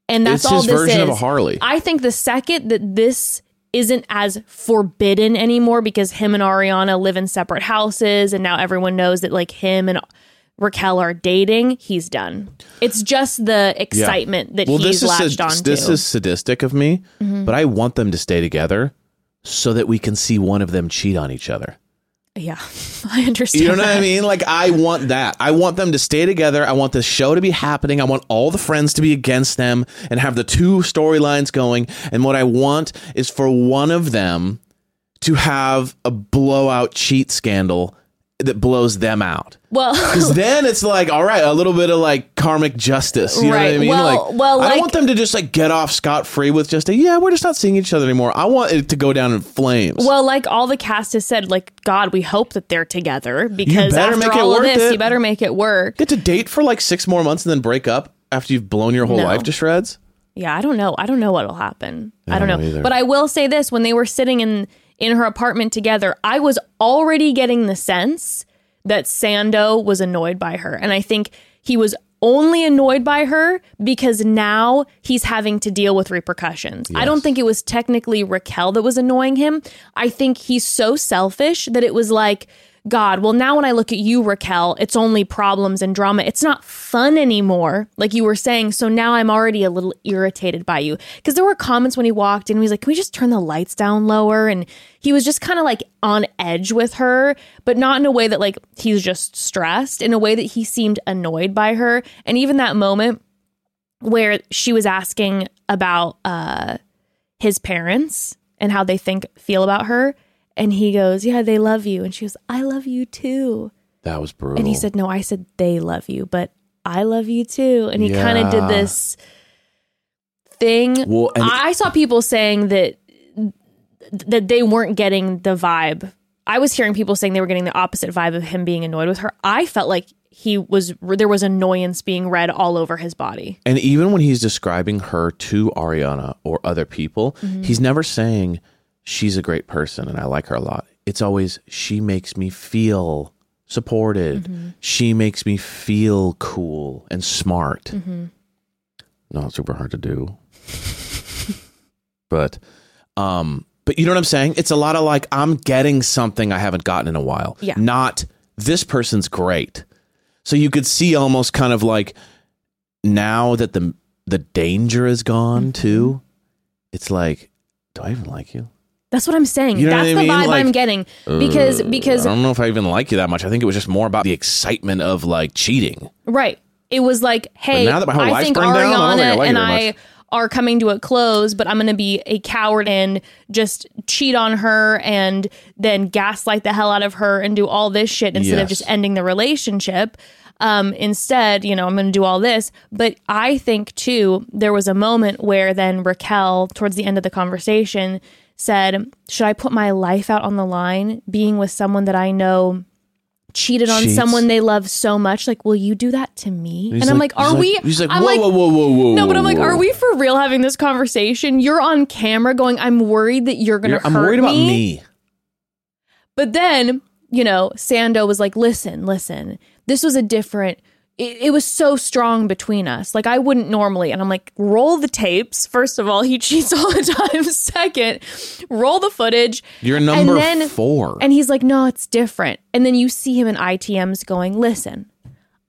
And that's It's all his this version is. of a Harley. I think the second that this isn't as forbidden anymore because him and Ariana live in separate houses and now everyone knows that like him and Raquel are dating, he's done. It's just the excitement that he's this is latched sad- onto. this is sadistic of me, Mm-hmm. but I want them to stay together so that we can see one of them cheat on each other. Yeah, I understand. You know what I mean? Like I want that. I want them to stay together. I want this show to be happening. I want all the friends to be against them and have the two storylines going. And what I want is for one of them to have a blowout cheat scandal that blows them out. Well, Because then it's like, all right, a little bit of like karmic justice. You know what I Right. mean? Well- like, well, I don't want them to just like get off scot free with just a, yeah, we're just not seeing each other anymore. I want it to go down in flames. well, like all the cast has said, like God, we hope that they're together because better after make it all of this, it. you better make it work. get to date for like six more months and then break up after you've blown your whole No. life to shreds? Yeah, I don't know. I don't know what'll happen. I, don't don't know. know either. But I will say this: when they were sitting in in her apartment together, I was already getting the sense that Sando was annoyed by her, and I think he was only annoyed by her because now he's having to deal with repercussions. I don't think it was technically Raquel that was annoying him. I think he's so selfish that it was like, God, well, now when I look at you, Raquel, it's only problems and drama. It's not fun anymore, like you were saying. So now I'm already a little irritated by you. Because there were comments when he walked in, he was like, Can we just turn the lights down lower? And he was just kind of like on edge with her, but not in a way that like he's just stressed, in a way that he seemed annoyed by her. And even that moment where she was asking about uh, his parents and how they think feel about her. And he goes, Yeah, they love you. And she goes, I love you too. That was brutal. And he said, No, I said they love you, but I love you too. And he kind of did this thing. Well, and- I saw people saying that that they weren't getting the vibe. I was hearing people saying they were getting the opposite vibe of him being annoyed with her. I felt like he was there was annoyance being read all over his body. And even when he's describing her to Ariana or other people, Mm-hmm. he's never saying she's a great person and I like her a lot. It's always she makes me feel supported. Mm-hmm. She makes me feel cool and smart. Mm-hmm. Not super hard to do. but um but you know what I'm saying? It's a lot of like I'm getting something I haven't gotten in a while. Yeah. Not this person's great. So you could see almost kind of like now that the the danger is gone Mm-hmm. too, it's like, do I even like you? That's what I'm saying. You know That's I the mean? vibe Like, I'm getting because because I don't know if I even like you that much. I think it was just more about the excitement of like cheating. Right. It was like, hey, now that my whole I think burned down, I Ariana think I like and I are coming to a close, but I'm going to be a coward and just cheat on her and then gaslight the hell out of her and do all this shit instead of just ending the relationship. Um, instead, you know, I'm going to do all this. But I think too, there was a moment where then Raquel, towards the end of the conversation, said, Should I put my life out on the line being with someone that I know cheated on Cheats. someone they love so much? Like, will you do that to me? He's and I'm like- like, Are like- we? He's like, I'm whoa, like, whoa, whoa, whoa, whoa. no, but I'm like, whoa. are we for real having this conversation? You're on camera going, I'm worried that you're going to You're- I'm worried about me. but then, you know, Sando was like, listen, listen, this was a different. It, it was so strong between us. Like, I wouldn't normally. And I'm like, roll the tapes. First of all, he cheats all the time. Second, roll the footage. You're number And then- four. And he's like, no, it's different. And then you see him in ITMs going, listen,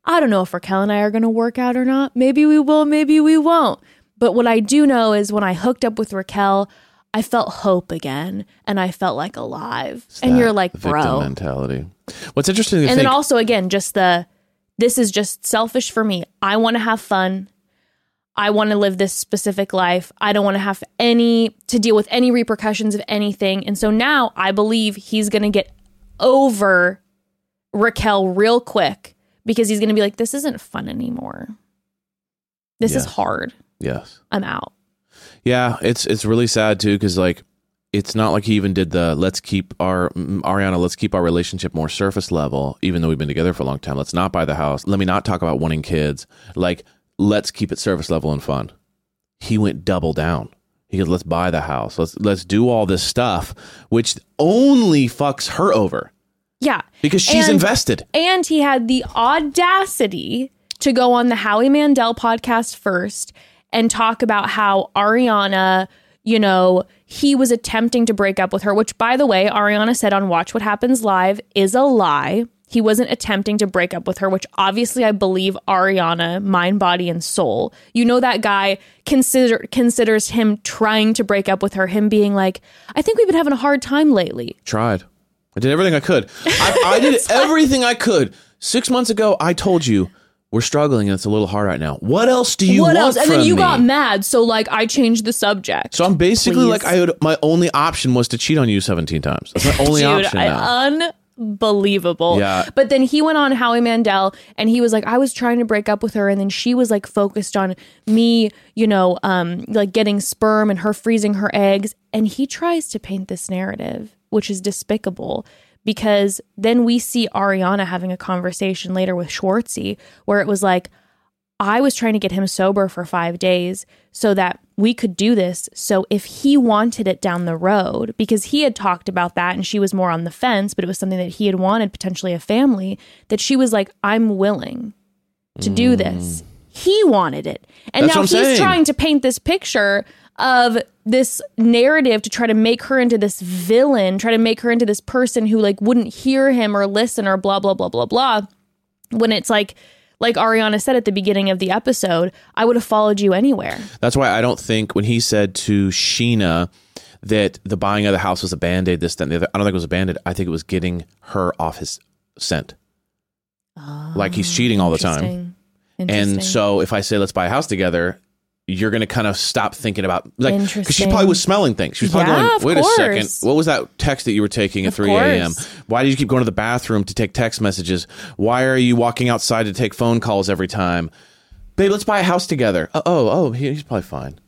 I don't know if Raquel and I are going to work out or not. Maybe we will, maybe we won't. But what I do know is when I hooked up with Raquel, I felt hope again and I felt like alive. and you're like, bro. mentality. What's interesting And think. then also, again, just the this is just selfish for me. I want to have fun. I want to live this specific life. I don't want to have any to deal with any repercussions of anything. And so now I believe he's going to get over Raquel real quick because he's going to be like, this isn't fun anymore. This is hard. yes. I'm out. Yeah, it's it's really sad too because like it's not like he even did the let's keep our Ariana let's keep our relationship more surface level even though we've been together for a long time. Let's not buy the house. Let me not talk about wanting kids. Like let's keep it surface level and fun. He went double down. He goes, let's buy the house. Let's let's do all this stuff, which only fucks her over Yeah. because she's And- invested. And he had the audacity to go on the Howie Mandel podcast first and talk about how Ariana, you know, he was attempting to break up with her, which, by the way, Ariana said on Watch What Happens Live is a lie. He wasn't attempting to break up with her, which obviously I believe Ariana, mind, body, and soul. You know that guy consider considers him trying to break up with her, him being like, I think we've been having a hard time lately. Tried. I did everything I could. I, I did everything I could. Six months ago, I told you we're struggling and it's a little hard right now. What else do you what want else? And then you me? got mad, so like I changed the subject. So I'm basically Please. like I would, my only option was to cheat on you 17 times. That's my only Dude, option I- now. unbelievable. Yeah. But then he went on Howie Mandel and he was like, I was trying to break up with her, and then she was like focused on me, you know, um, like getting sperm and her freezing her eggs. And he tries to paint this narrative, which is despicable. Because then we see Ariana having a conversation later with Schwartzy where it was like, I was trying to get him sober for five days so that we could do this. So if he wanted it down the road, because he had talked about that and she was more on the fence, but it was something that he had wanted, potentially a family, that she was like, I'm willing to do this. He wanted it. And Mm. That's now he's saying. trying to paint this picture of this narrative to try to make her into this villain, try to make her into this person who like wouldn't hear him or listen or blah blah blah blah blah when it's like like Ariana said at the beginning of the episode, I would have followed you anywhere. That's why I don't think when he said to Scheana that the buying of the house was a band aid, this, that, and the other, I don't think it was a band aid. I think it was getting her off his scent. like he's cheating all the time. And so if I say, let's buy a house together, you're going to kind of stop thinking about, like, because she probably was smelling things. She was probably Yeah, going, wait a second, what was that text that you were taking at Of 3 a.m.? Why did you keep going to the bathroom to take text messages? Why are you walking outside to take phone calls every time? Babe, let's buy a house together. Oh, oh, oh he, he's probably fine.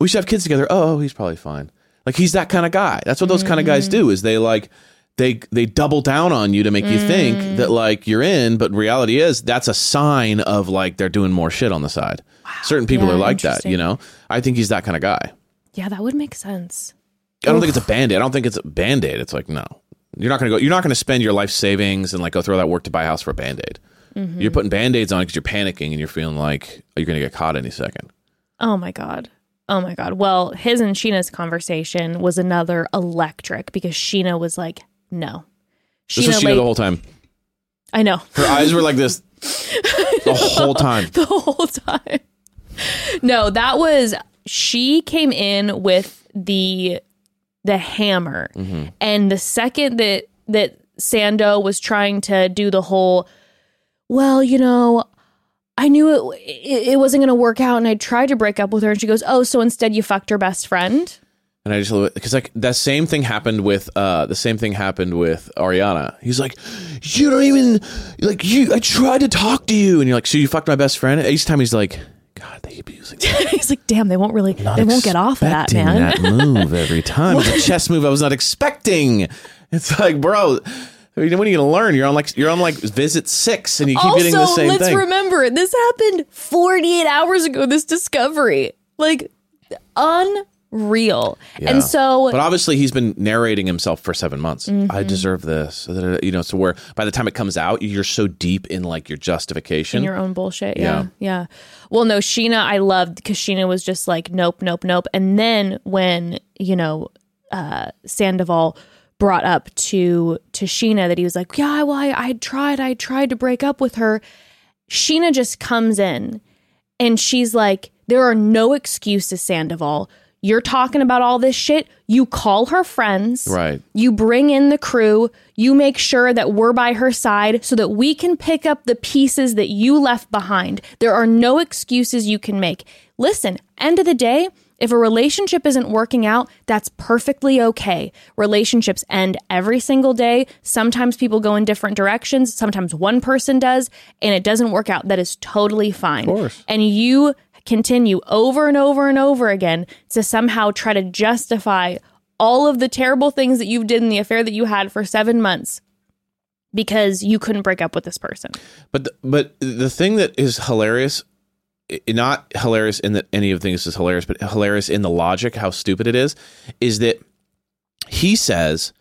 We should have kids together. Oh, oh, he's probably fine. Like he's that kind of guy. That's what those kind of guys Mm-hmm. do. Is they like they they double down on you to make you Mm. think that like you're in, but reality is that's a sign of like they're doing more shit on the side. Certain people Yeah, are like that, you know. I think he's that kind of guy. yeah, that would make sense. I don't think it's a band aid. I don't think it's a band aid. It's like no, you're not gonna go. You're not gonna spend your life savings and like go throw that work to buy a house for a band aid. Mm-hmm. You're putting band aids on because you're panicking and you're feeling like you're gonna get caught any second. Oh my god. Oh my god. Well, his and Scheana's conversation was another electric because Scheana was like, "No." This was Scheana laid- the whole time. I know. Her eyes were like this the whole time. the whole time. No, that was she came in with the the hammer. Mm-hmm. And the second that that Sando was trying to do the whole, well, you know, I knew it it, it wasn't going to work out, and I tried to break up with her, and she goes, "Oh, so instead you fucked her best friend." And I just love it because like that same thing happened with uh the same thing happened with Ariana. He's like, you don't even like you. I tried to talk to you, and you're like, so you fucked my best friend. Each time he's like, God, they keep using that. He's like, "Damn, they won't really, they won't get off of that, man." That move every time. It's a chess move I was not expecting. It's like, bro. I mean, when are you gonna learn? You're on like you're on like visit six, and you keep getting the also, same let's thing. remember this happened 48 hours ago. This discovery, like, unreal. Yeah. And so, but obviously he's been narrating himself for seven months. Mm-hmm. I deserve this, you know. So where by the time it comes out, you're so deep in like your justification. in your own bullshit. Yeah. Yeah. Yeah. Well, no, Scheana, I loved because Scheana was just like, nope, nope, nope. And then when, you know, uh, Sandoval brought up to to Scheana that he was like, yeah, well, I, I tried, I tried to break up with her. Scheana just comes in and she's like, there are no excuses, Sandoval. You're talking about all this shit. You call her friends. Right. You bring in the crew. You make sure that we're by her side so that we can pick up the pieces that you left behind. There are no excuses you can make. Listen, end of the day, if a relationship isn't working out, that's perfectly okay. Relationships end every single day. Sometimes people go in different directions. Sometimes one person does, and it doesn't work out. That is totally fine. Of course. And you continue over and over and over again to somehow try to justify all of the terrible things that you did in the affair that you had for seven months because you couldn't break up with this person. But the, but the thing that is hilarious, not hilarious in that any of the things is hilarious, but hilarious in the logic, how stupid it is, is that he says,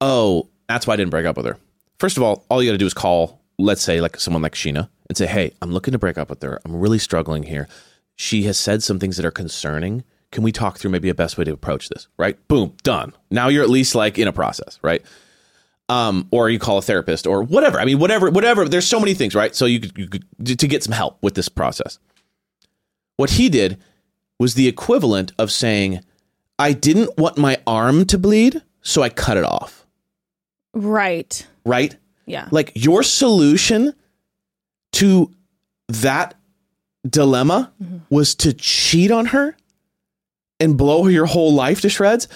"Oh, that's why I didn't break up with her." First of all, all you got to do is call, let's say, like someone like Scheana, and say, "Hey, I'm looking to break up with her. I'm really struggling here. She has said some things that are concerning." Can we talk through maybe a best way to approach this? Right? Boom, done. Now you're at least like in a process, right? um, or you call a therapist or whatever. I mean, whatever, whatever. There's so many things, right? So you could, you could to get some help with this process. What he did was the equivalent of saying, "I didn't want my arm to bleed, so I cut it off." Right. Right? Yeah. Like your solution to that dilemma was to cheat on her and blow your whole life to shreds,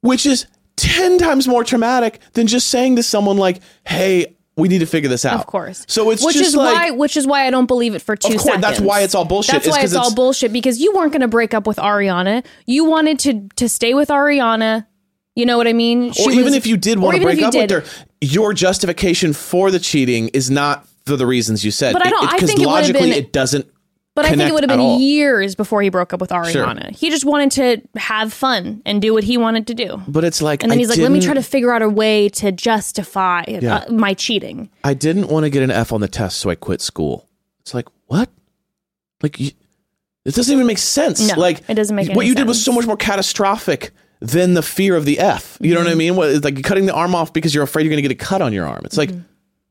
which is 10 times more traumatic than just saying to someone like, "Hey, we need to figure this out." Of course. So it's which just is like why which is why I don't believe it for two Of course, seconds. that's why it's all bullshit, That's why 'cause it's all bullshit because you weren't going to break up with Ariana. You wanted to to stay with Ariana. You know what I mean? She or even was- if you did want to break up did. with her, your justification for the cheating is not for the reasons you said. But I don't- because think it logically been- it doesn't. But I think it would have been all. years before he broke up with Ariana. He just wanted to have fun and do what he wanted to do. But it's like, And then I he's like, "Let me try to figure out a way to justify Yeah. uh, my cheating." I didn't want to get an F on the test, so I quit school. It's like what? Like you, it doesn't even make sense. No, like it doesn't make what you did was so much more catastrophic than the fear of the F. You know Mm-hmm. what I mean? What, it's like cutting the arm off because you're afraid you're going to get a cut on your arm. It's like Mm-hmm.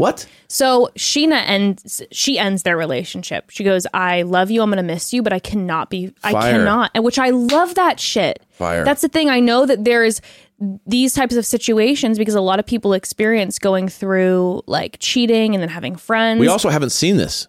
What? So Scheana ends. She ends their relationship. She goes, "I love you. I'm gonna miss you, but I cannot be. I cannot." And which I love that shit. Fire. That's the thing. I know that there's these types of situations because a lot of people experience going through like cheating and then having friends. We also haven't seen this.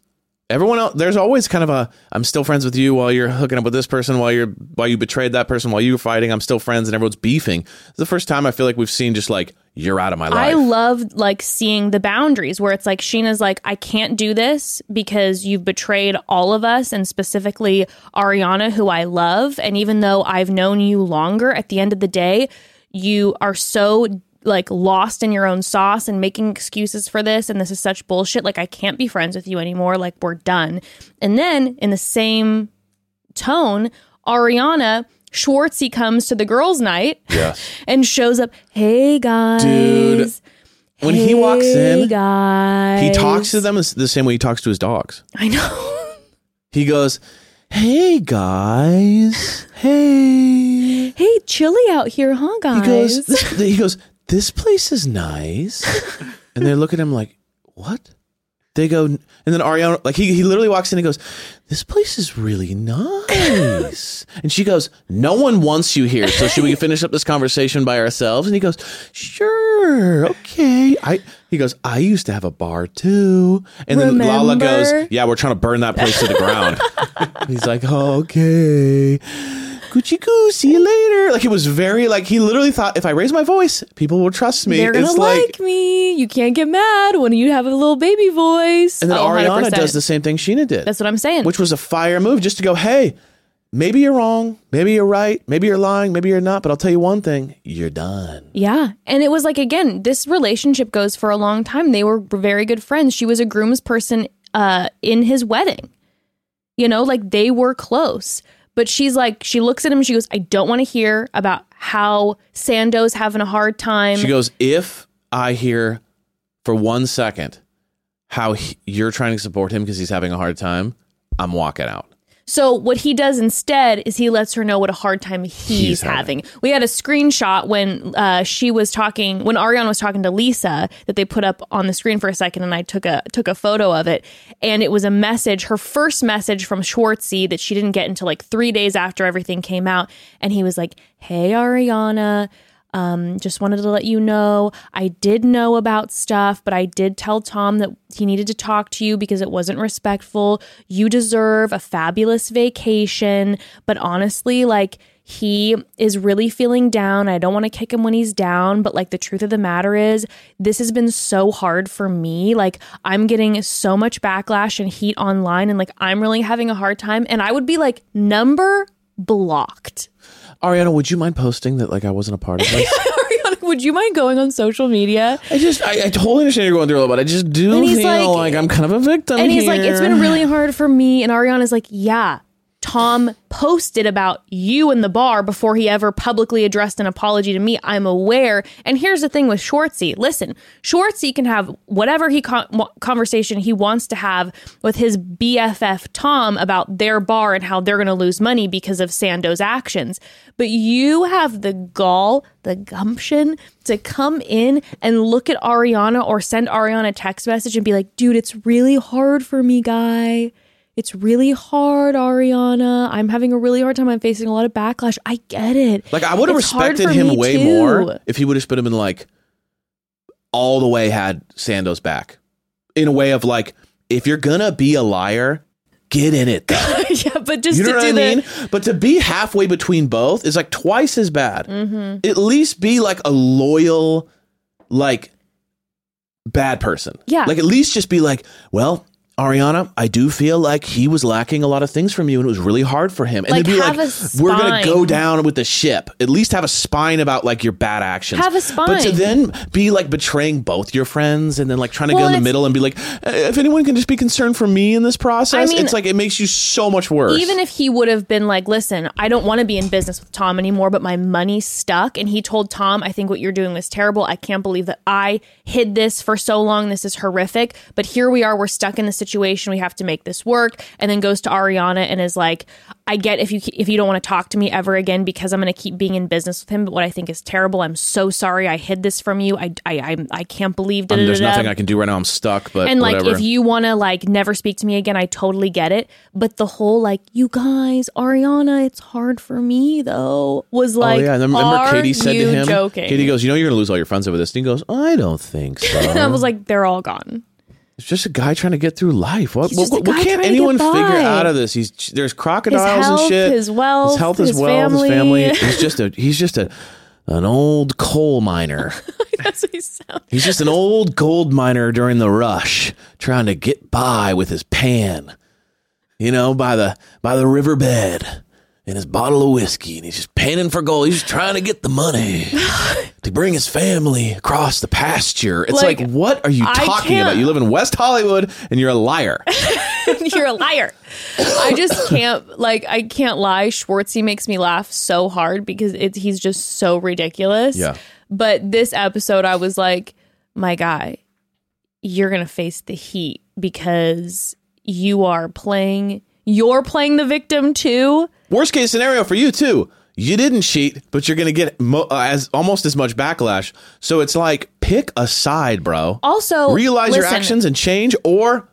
Everyone else, there's always kind of a I'm still friends with you while you're hooking up with this person, while you're while you betrayed that person, while you were fighting. I'm still friends, and everyone's beefing. It's the first time I feel like we've seen just like you're out of my life. I love like seeing the boundaries where it's like Scheana's like, I can't do this because you've betrayed all of us and specifically Ariana, who I love. And even though I've known you longer, at the end of the day, you are so like lost in your own sauce and making excuses for this. And this is such bullshit. Like, I can't be friends with you anymore. Like, we're done. And then in the same tone, Ariana. Schwartzy comes to the girls' night Yes. and shows up. Hey guys, Dude, when he walks in, guys. he talks to them the same way he talks to his dogs. I know. He goes, "Hey guys, hey." hey, chilly out here, huh, guys He goes, this, he goes, "This place is nice," and they look at him like, "What?" They go, and then Ariana, like he, he literally walks in and goes, "This place is really nice." and she goes, "No one wants you here, so should we finish up this conversation by ourselves?" And he goes, "Sure, okay." I he goes, "I used to have a bar too." And then Lala goes, "Yeah, we're trying to burn that place to the ground." He's like, "Okay." Gucci goo, see you later. Like it was very like he literally thought if I raise my voice, people will trust me. They're gonna it's like, like me. You can't get mad when you have a little baby voice. and then Oh, Ariana 100%. does the same thing Scheana did. That's what I'm saying. which was a fire move just to go, hey, maybe you're wrong, maybe you're right, maybe you're lying, maybe you're not, but I'll tell you one thing, you're done. Yeah. And it was like, again, this relationship goes for a long time. They were very good friends. She was a groomsperson uh, in his wedding. You know, like they were close. But she's like, she looks at him she goes, I don't want to hear about how Sando's having a hard time. She goes, if I hear for one second how he, you're trying to support him because he's having a hard time, I'm walking out. So what he does instead is he lets her know what a hard time he's, He's having. having. We had a screenshot when uh, she was talking when Ariana was talking to Lisa that they put up on the screen for a second, and I took a took a photo of it, and it was a message, her first message from Schwartzy that she didn't get until like three days after everything came out, and he was like, "Hey Ariana." Um, just wanted to let you know I did know about stuff, but I did tell Tom that he needed to talk to you because it wasn't respectful. You deserve a fabulous vacation, but honestly, like he is really feeling down. I don't want to kick him when he's down, but like the truth of the matter is, this has been so hard for me. Like I'm getting so much backlash and heat online, and like I'm really having a hard time. And I would be like, number blocked. Ariana, would you mind posting that like I wasn't a part of this? Ariana, would you mind going on social media? I just, I, I totally understand you're going through a all, but I just do And he's feel like- like, I'm kind of a victim. And he's like, it's been really hard for me. And Ariana's like, yeah. Tom posted about you in the bar before he ever publicly addressed an apology to me. I'm aware. And here's the thing with Schwartzy. Listen, Schwartzy can have whatever he con- conversation he wants to have with his BFF Tom about their bar and how they're going to lose money because of Sando's actions. But you have the gall, the gumption to come in and look at Ariana or send Ariana a text message and be like, dude, it's really hard for me, guy. It's really hard, Ariana. I'm having a really hard time. I'm facing a lot of backlash. I get it. Like I would have It's respected him way too. more if he would have been like all the way had Sando's back. In a way of like, if you're gonna be a liar, get in it. yeah, but just You know to what I the mean? But to be halfway between both is like twice as bad. Mm-hmm. At least be like a loyal, like bad person. Yeah. Like at least just be like, well, Ariana, I do feel like he was lacking a lot of things from you, and it was really hard for him. And Like, then be like, we're gonna go down with the ship. At least have a spine about like your bad actions. Have a spine." But to then be like betraying both your friends, and then like trying to Well, go in the middle and be like, "Eh, if anyone can just be concerned for me in this process, I mean, it's like it makes you so much worse. even if he would have been like, listen, I don't want to be in business with Tom anymore, but my money's stuck. And he told Tom, I think what you're doing is terrible. I can't believe that I hid this for so long. This is horrific. But here we are. We're stuck in the situation. We have to make this work. And then goes to Ariana and is like, I get if you if you don't want to talk to me ever again because I'm going to keep being in business with him. But what I think is terrible. I'm so sorry. I hid this from you. I I I, I can't believe. Um, there's nothing I can do right now. I'm stuck. But and like whatever. if you want to like never speak to me again i totally get it but the whole like you guys ariana it's hard for me though was like oh yeah, and remember Katie said to him. joking Katie goes, "You know, you're gonna lose all your friends over this." And he goes, "I don't think so." and i was like they're all gone It's just a guy trying to get through life. What, what, what, what can't trying to get anyone figure out of this? He's there's crocodiles health, and shit. his wealth, his health, his, his wealth, his family. family. He's just a he's just a an old coal miner. that's what he sounds He's just an old gold miner during the rush, trying to get by with his pan. You know, by the by the riverbed and his bottle of whiskey, and he's just panning for gold. He's just trying to get the money to bring his family across the pasture. It's like, Like, what are you I talking can't- about? You live in West Hollywood and you're a liar. you're a liar i just can't like i can't lie schwartzy makes me laugh so hard because it's he's just so ridiculous Yeah. but this episode i was like my guy you're gonna face the heat because you are playing you're playing the victim too Worst case scenario for you too. You didn't cheat, but you're going to get mo- uh, as almost as much backlash. So it's like pick a side, bro. Also, realize your actions and change, or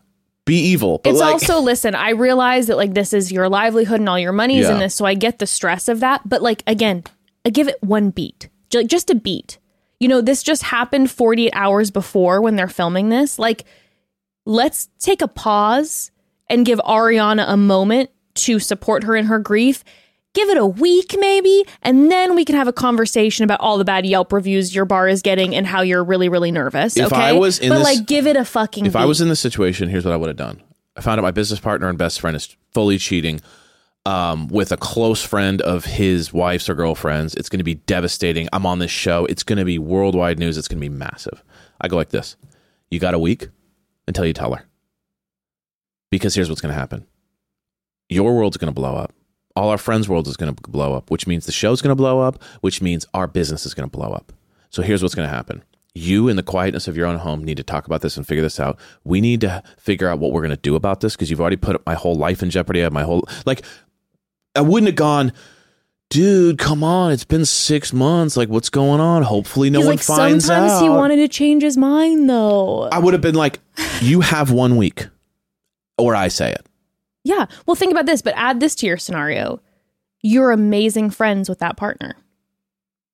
be evil. But it's like, also listen i realize that like this is your livelihood and all your money's in Yeah. this so i get the stress of that but like again i give it one beat Ju- just a beat you know this just happened 48 hours before when they're filming this like let's take a pause and give ariana a moment to support her in her grief give it a week maybe and then we can have a conversation about all the bad yelp reviews your bar is getting and how you're really really nervous If okay I was in but this- like give it a fucking if I was in this situation, here's what I would have done. I found out my business partner and best friend is fully cheating um, with a close friend of his wife's or girlfriend's. It's going to be devastating. I'm on this show. It's going to be worldwide news. It's going to be massive. I go like this You got a week until you tell her. Because here's what's going to happen your world's going to blow up. All our friends' world is going to blow up, which means the show's going to blow up, which means our business is going to blow up. So here's what's going to happen. You, in the quietness of your own home, need to talk about this and figure this out. We need to figure out what we're going to do about this because you've already put my whole life in jeopardy. I have my whole, like, I wouldn't have gone, dude, come on. It's been six months. Like, what's going on? Hopefully, no He's one like, finds sometimes out. Sometimes he wanted to change his mind though. I would have been like, you have one week, or I say it. Yeah. Well, think about this, but add this to your scenario. You're amazing friends with that partner.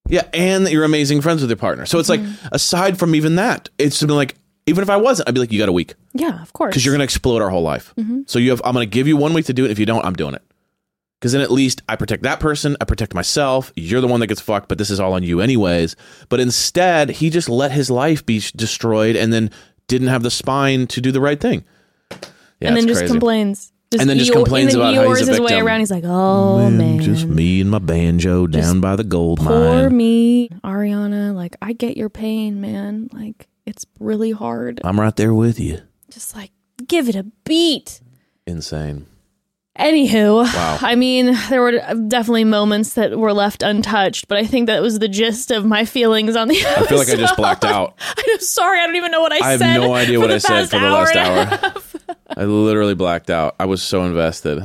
Yeah, and that you're amazing friends with your partner. So it's like, mm-hmm. aside from even that, it's been like, even if I wasn't, I'd be like, you got a week Yeah, of course. because you're going to explode our whole life. Mm-hmm. So you have, I'm going to give you one week to do it. If you don't, I'm doing it. Because then at least I protect that person, I protect myself. You're the one that gets fucked, but this is all on you anyways. But instead, he just let his life be destroyed and then didn't have the spine to do the right thing. Yeah, and then just crazy. complains. And then just Eeyore- complains and then about how he's Eeyores a his way around. He's like, oh man, Just me and my banjo down by the gold mine. poor mine. me, Ariana. Like, I get your pain, man. Like, it's really hard. I'm right there with you. Just like, give it a beat. Insane. Anywho, Wow. I mean, there were definitely moments that were left untouched, but I think that was the gist of my feelings on the episode. I feel like I just blacked out. I'm sorry, I don't even know what I, said. I have said. no idea for what the I said past for the last and a hour. half. I literally blacked out. I was so invested.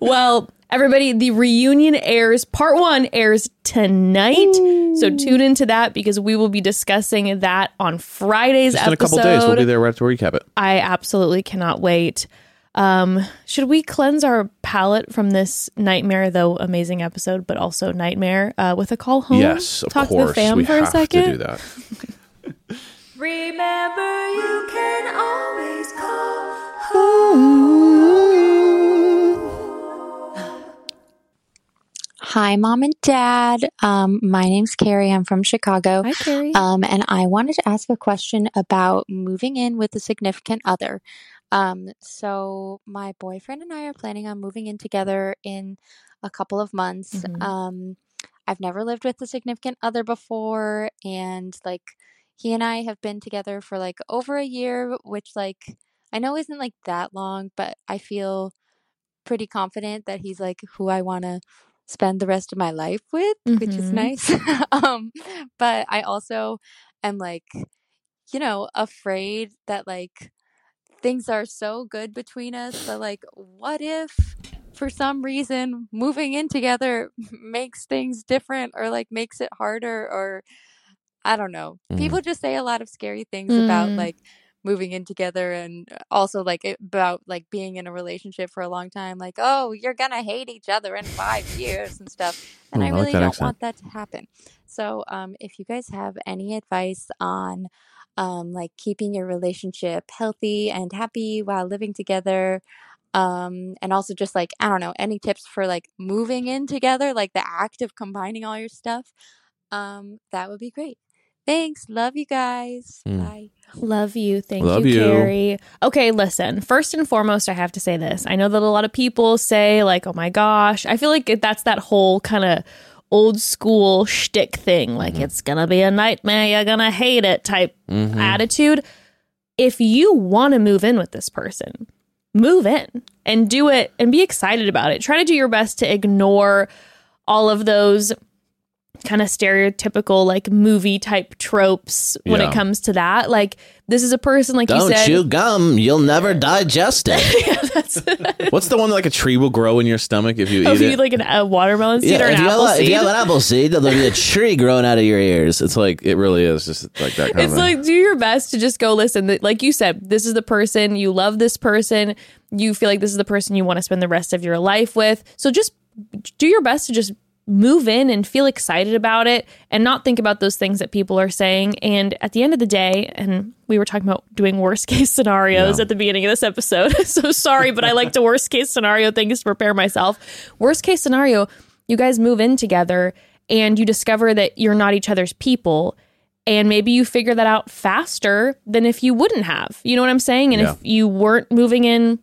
Well, everybody, the reunion airs. Part one airs tonight, so tune into that because we will be discussing that on Friday's Just in a couple days, we'll be there right to recap it. I absolutely cannot wait. Um, should we cleanse our palate from this nightmare, though amazing episode, but also nightmare, uh, with a call home? Yes, of Talk course. to the fam we for have a second. to do that. Remember, you can always call Hi, mom and dad. Um, my name's Carrie. I'm from Chicago. Hi, Carrie. Um, and I wanted to ask a question about moving in with a significant other. Um, so my boyfriend and I are planning on moving in together in a couple of months. Mhm. Um, I've never lived with a significant other before, and like he and I have been together for like over a year, which like I know isn't like that long, but I feel pretty confident that he's like who I want to spend the rest of my life with, which is Mhm. nice. um, but I also am like, you know, afraid that like things are so good between us but like, what if for some reason moving in together makes things different or like makes it harder or I don't know. Mm. People just say a lot of scary things about Mm. like moving in together and also like about like being in a relationship for a long time like oh you're gonna hate each other in five years and stuff and Oh, i I like really don't accent. want that to happen so um if you guys have any advice on um like keeping your relationship healthy and happy while living together um and also just like i don't know any tips for like moving in together like the act of combining all your stuff um that would be great thanks love you guys Mm. bye Love you. Thank Love you, you. Carrie. Okay, listen. First and foremost, I have to say this. I know that a lot of people say, like, oh my gosh. I feel like that's that whole kind of old school shtick thing. Like, it's going to be a nightmare. You're going to hate it type Mhm. attitude. If you want to move in with this person, move in and do it and be excited about it. Try to do your best to ignore all of those kind of stereotypical like movie type tropes when Yeah. it comes to that. Like this is a person like you Don't said. chew gum. You'll never digest it. What's the one that like a tree will grow in your stomach if you Oh, eat if you it? eat like an, a watermelon seed or if, an you have apple if you have an apple seed, there'll be a tree growing out of your ears. it's like it really is just like that kind it's like do your best to just go listen. Like you said, this is the person you love. This person you feel like this is the person you want to spend the rest of your life with. So just do your best to just move in and feel excited about it and not think about those things that people are saying. And at the end of the day, and we were talking about doing worst case scenarios Yeah. at the beginning of this episode. so sorry, but I like to worst case scenario things to prepare myself. Worst case scenario, you guys move in together and you discover that you're not each other's people. And maybe you figure that out faster than if you wouldn't have. You know what I'm saying? And Yeah. if you weren't moving in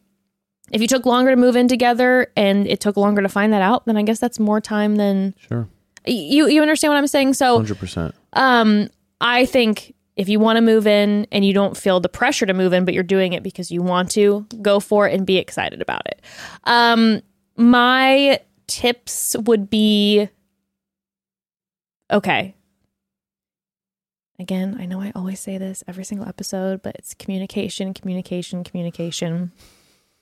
if you took longer to move in together and it took longer to find that out, then I guess that's more time than sure, you you understand what I'm saying? So hundred percent. um I think if you want to move in and you don't feel the pressure to move in, but you're doing it because you want to, go for it and be excited about it. Um my tips would be okay. Again, I know I always say this every single episode, but it's communication, communication, communication.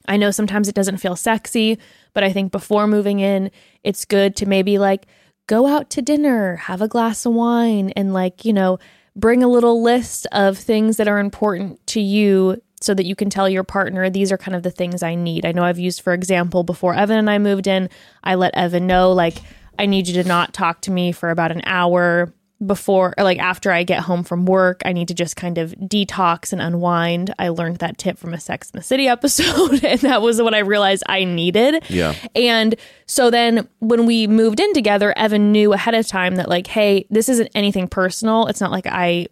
I know sometimes it doesn't feel sexy, but I think before moving in, it's good to maybe like go out to dinner, have a glass of wine, and like, you know, bring a little list of things that are important to you so that you can tell your partner, these are kind of the things I need. I know I've used, for example, before Evan and I moved in, I let Evan know, like, I need you to not talk to me for about an hour before like after I get home from work, I need to just kind of detox and unwind. I learned that tip from a Sex in the City episode, and that was what I realized I needed. Yeah. And so then when we moved in together, Evan knew ahead of time that, like, hey, this isn't anything personal. It's not like I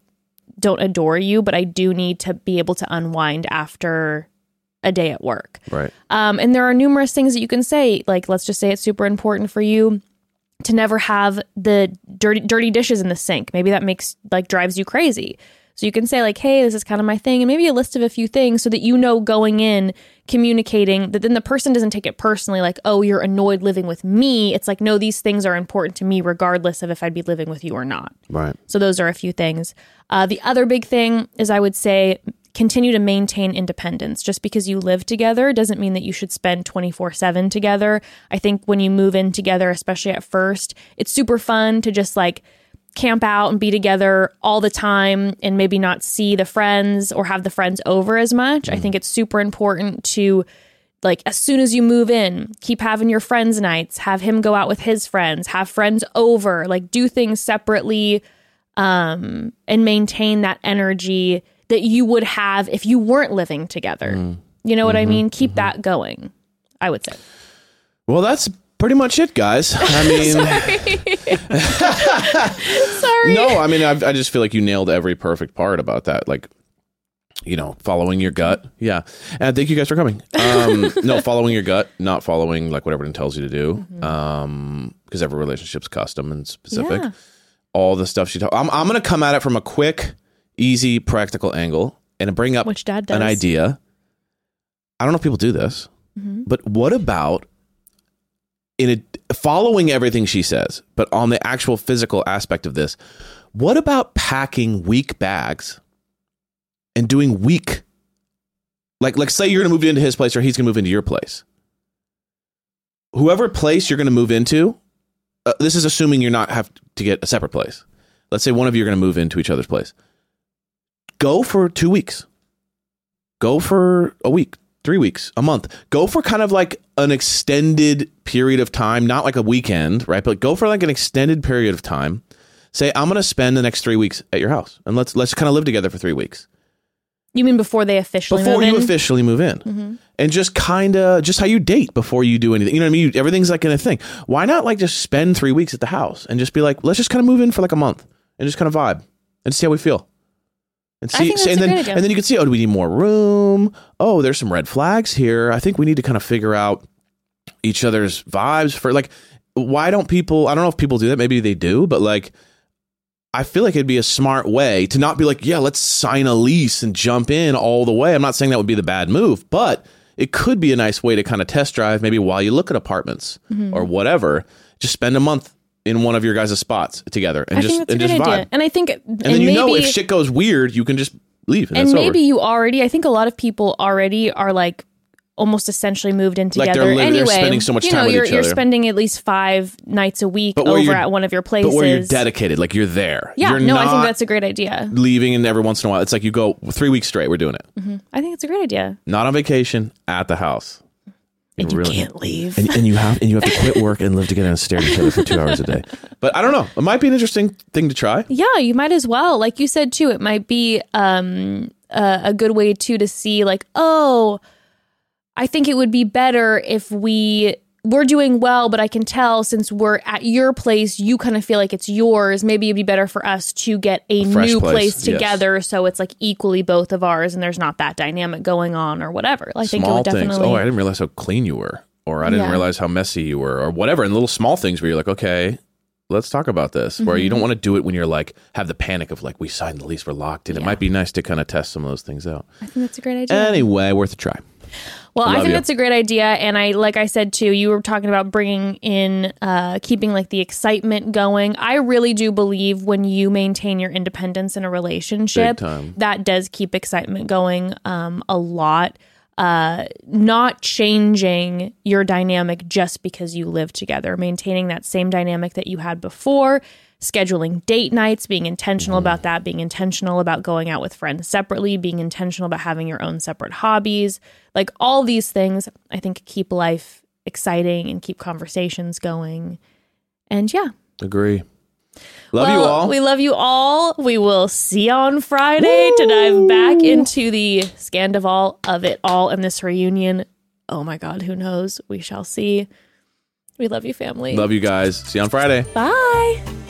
don't adore you, but I do need to be able to unwind after a day at work. Right. Um, and there are numerous things that you can say. Like, let's just say it's super important for you to never have the dirty dirty dishes in the sink. Maybe that makes like drives you crazy. So you can say like, "Hey, this is kind of my thing," and maybe a list of a few things so that you know going in, communicating that then the person doesn't take it personally, like, "Oh, you're annoyed living with me." It's like, no, these things are important to me regardless of if I'd be living with you or not. Right. So those are a few things. Uh, the other big thing is I would say continue to maintain independence. Just because you live together doesn't mean that you should spend 24 7 together. I think when you move in together, especially at first, it's super fun to just like camp out and be together all the time and maybe not see the friends or have the friends over as much. I think it's super important to like as soon as you move in, keep having your friends nights, have him go out with his friends, have friends over, like do things separately um and maintain that energy that you would have if you weren't living together. You know what I mean? Keep that going. I would say. Well, that's pretty much it, guys. I mean, Sorry. no, I mean, I, I just feel like you nailed every perfect part about that. Like, you know, following your gut. Yeah. And thank you guys for coming. Um, no, following your gut, not following like what everyone tells you to do. Um, because every relationship's custom and specific. Yeah. All the stuff she told. I'm, I'm going to come at it from a quick, easy, practical angle and bring up Which dad does. an idea. I don't know if people do this, Mm-hmm. but what about in a following everything she says, but on the actual physical aspect of this, what about packing weak bags and doing weak like like say you're going to move into his place or he's going to move into your place. Whoever place you're going to move into, uh, this is assuming you're not have to get a separate place. Let's say one of you are going to move into each other's place. Go for 2 weeks. Go for a week, three weeks, a month. Go for kind of like an extended period of time, not like a weekend, right? But go for like an extended period of time. Say, I'm going to spend the next three weeks at your house, and let's let's kind of live together for three weeks You mean before they officially before move you in? officially move in, mm-hmm. and just kind of just how you date before you do anything. You know what I mean? You- Everything's like in a thing. Why not like just spend three weeks at the house and just be like, let's just kind of move in for like a month and just kind of vibe and see how we feel. And see, and then and then you can see, oh, do we need more room? Oh, there's some red flags here. I think we need to kind of figure out each other's vibes for like why don't people I don't know if people do that, maybe they do, but like I feel like it'd be a smart way to not be like, yeah, let's sign a lease and jump in all the way. I'm not saying that would be the bad move, but it could be a nice way to kind of test drive maybe while you look at apartments Mm-hmm. or whatever. Just spend a month in one of your guys' spots together and I just and just vibe. idea. And I think, And then you know if shit goes weird, you can just leave and, and maybe over. you already i think a lot of people already are like almost essentially moved in Like together they're li- they're anyway spending so much you time know with you're, you're spending at least five nights a week over at one of your places But where you're dedicated, like you're there. yeah you're no i think that's a great idea leaving and every once in a while. It's like you go three weeks straight. We're doing it. Mm-hmm. i think it's a great idea Not on vacation, at the house. And you Really- can't leave and, and you have and you have to quit work and live together and stare at each other for two hours a day. But I don't know. It might be an interesting thing to try. yeah you might as well like you said too it might be um a, a good way too to see like oh i think it would be better if we we're doing well but i can tell since we're at your place you kind of feel like it's yours maybe it'd be better for us to get a Fresh new place, place, yes. together so it's like equally both of ours and there's not that dynamic going on or whatever i think it small would definitely things. Oh, I didn't realize how clean you were, or I didn't Yeah. realize how messy you were, or whatever. And little small things where you're like, okay, let's talk about this. Where Mm-hmm. you don't want to do it when you're like have the panic of like we signed the lease, we're locked in. It might be nice to kind of test some of those things out. i think that's a great idea Anyway, worth a try. Well, I Love think you. that's a great idea, and I like I said too. You were talking about bringing in, uh, keeping like the excitement going. I really do believe when you maintain your independence in a relationship, that does keep excitement going um, a lot. Uh, not changing your dynamic just because you live together, maintaining that same dynamic that you had before. Scheduling date nights, being intentional about mm. that, being intentional about going out with friends separately, being intentional about having your own separate hobbies. Like all these things, I think keep life exciting and keep conversations going. And yeah. Agree. Love you all. We love you all. We will see you on Friday to dive back into the Scandival of it all in this reunion. Oh my God, who knows? We shall see. We love you, family. Love you guys. See you on Friday. Bye.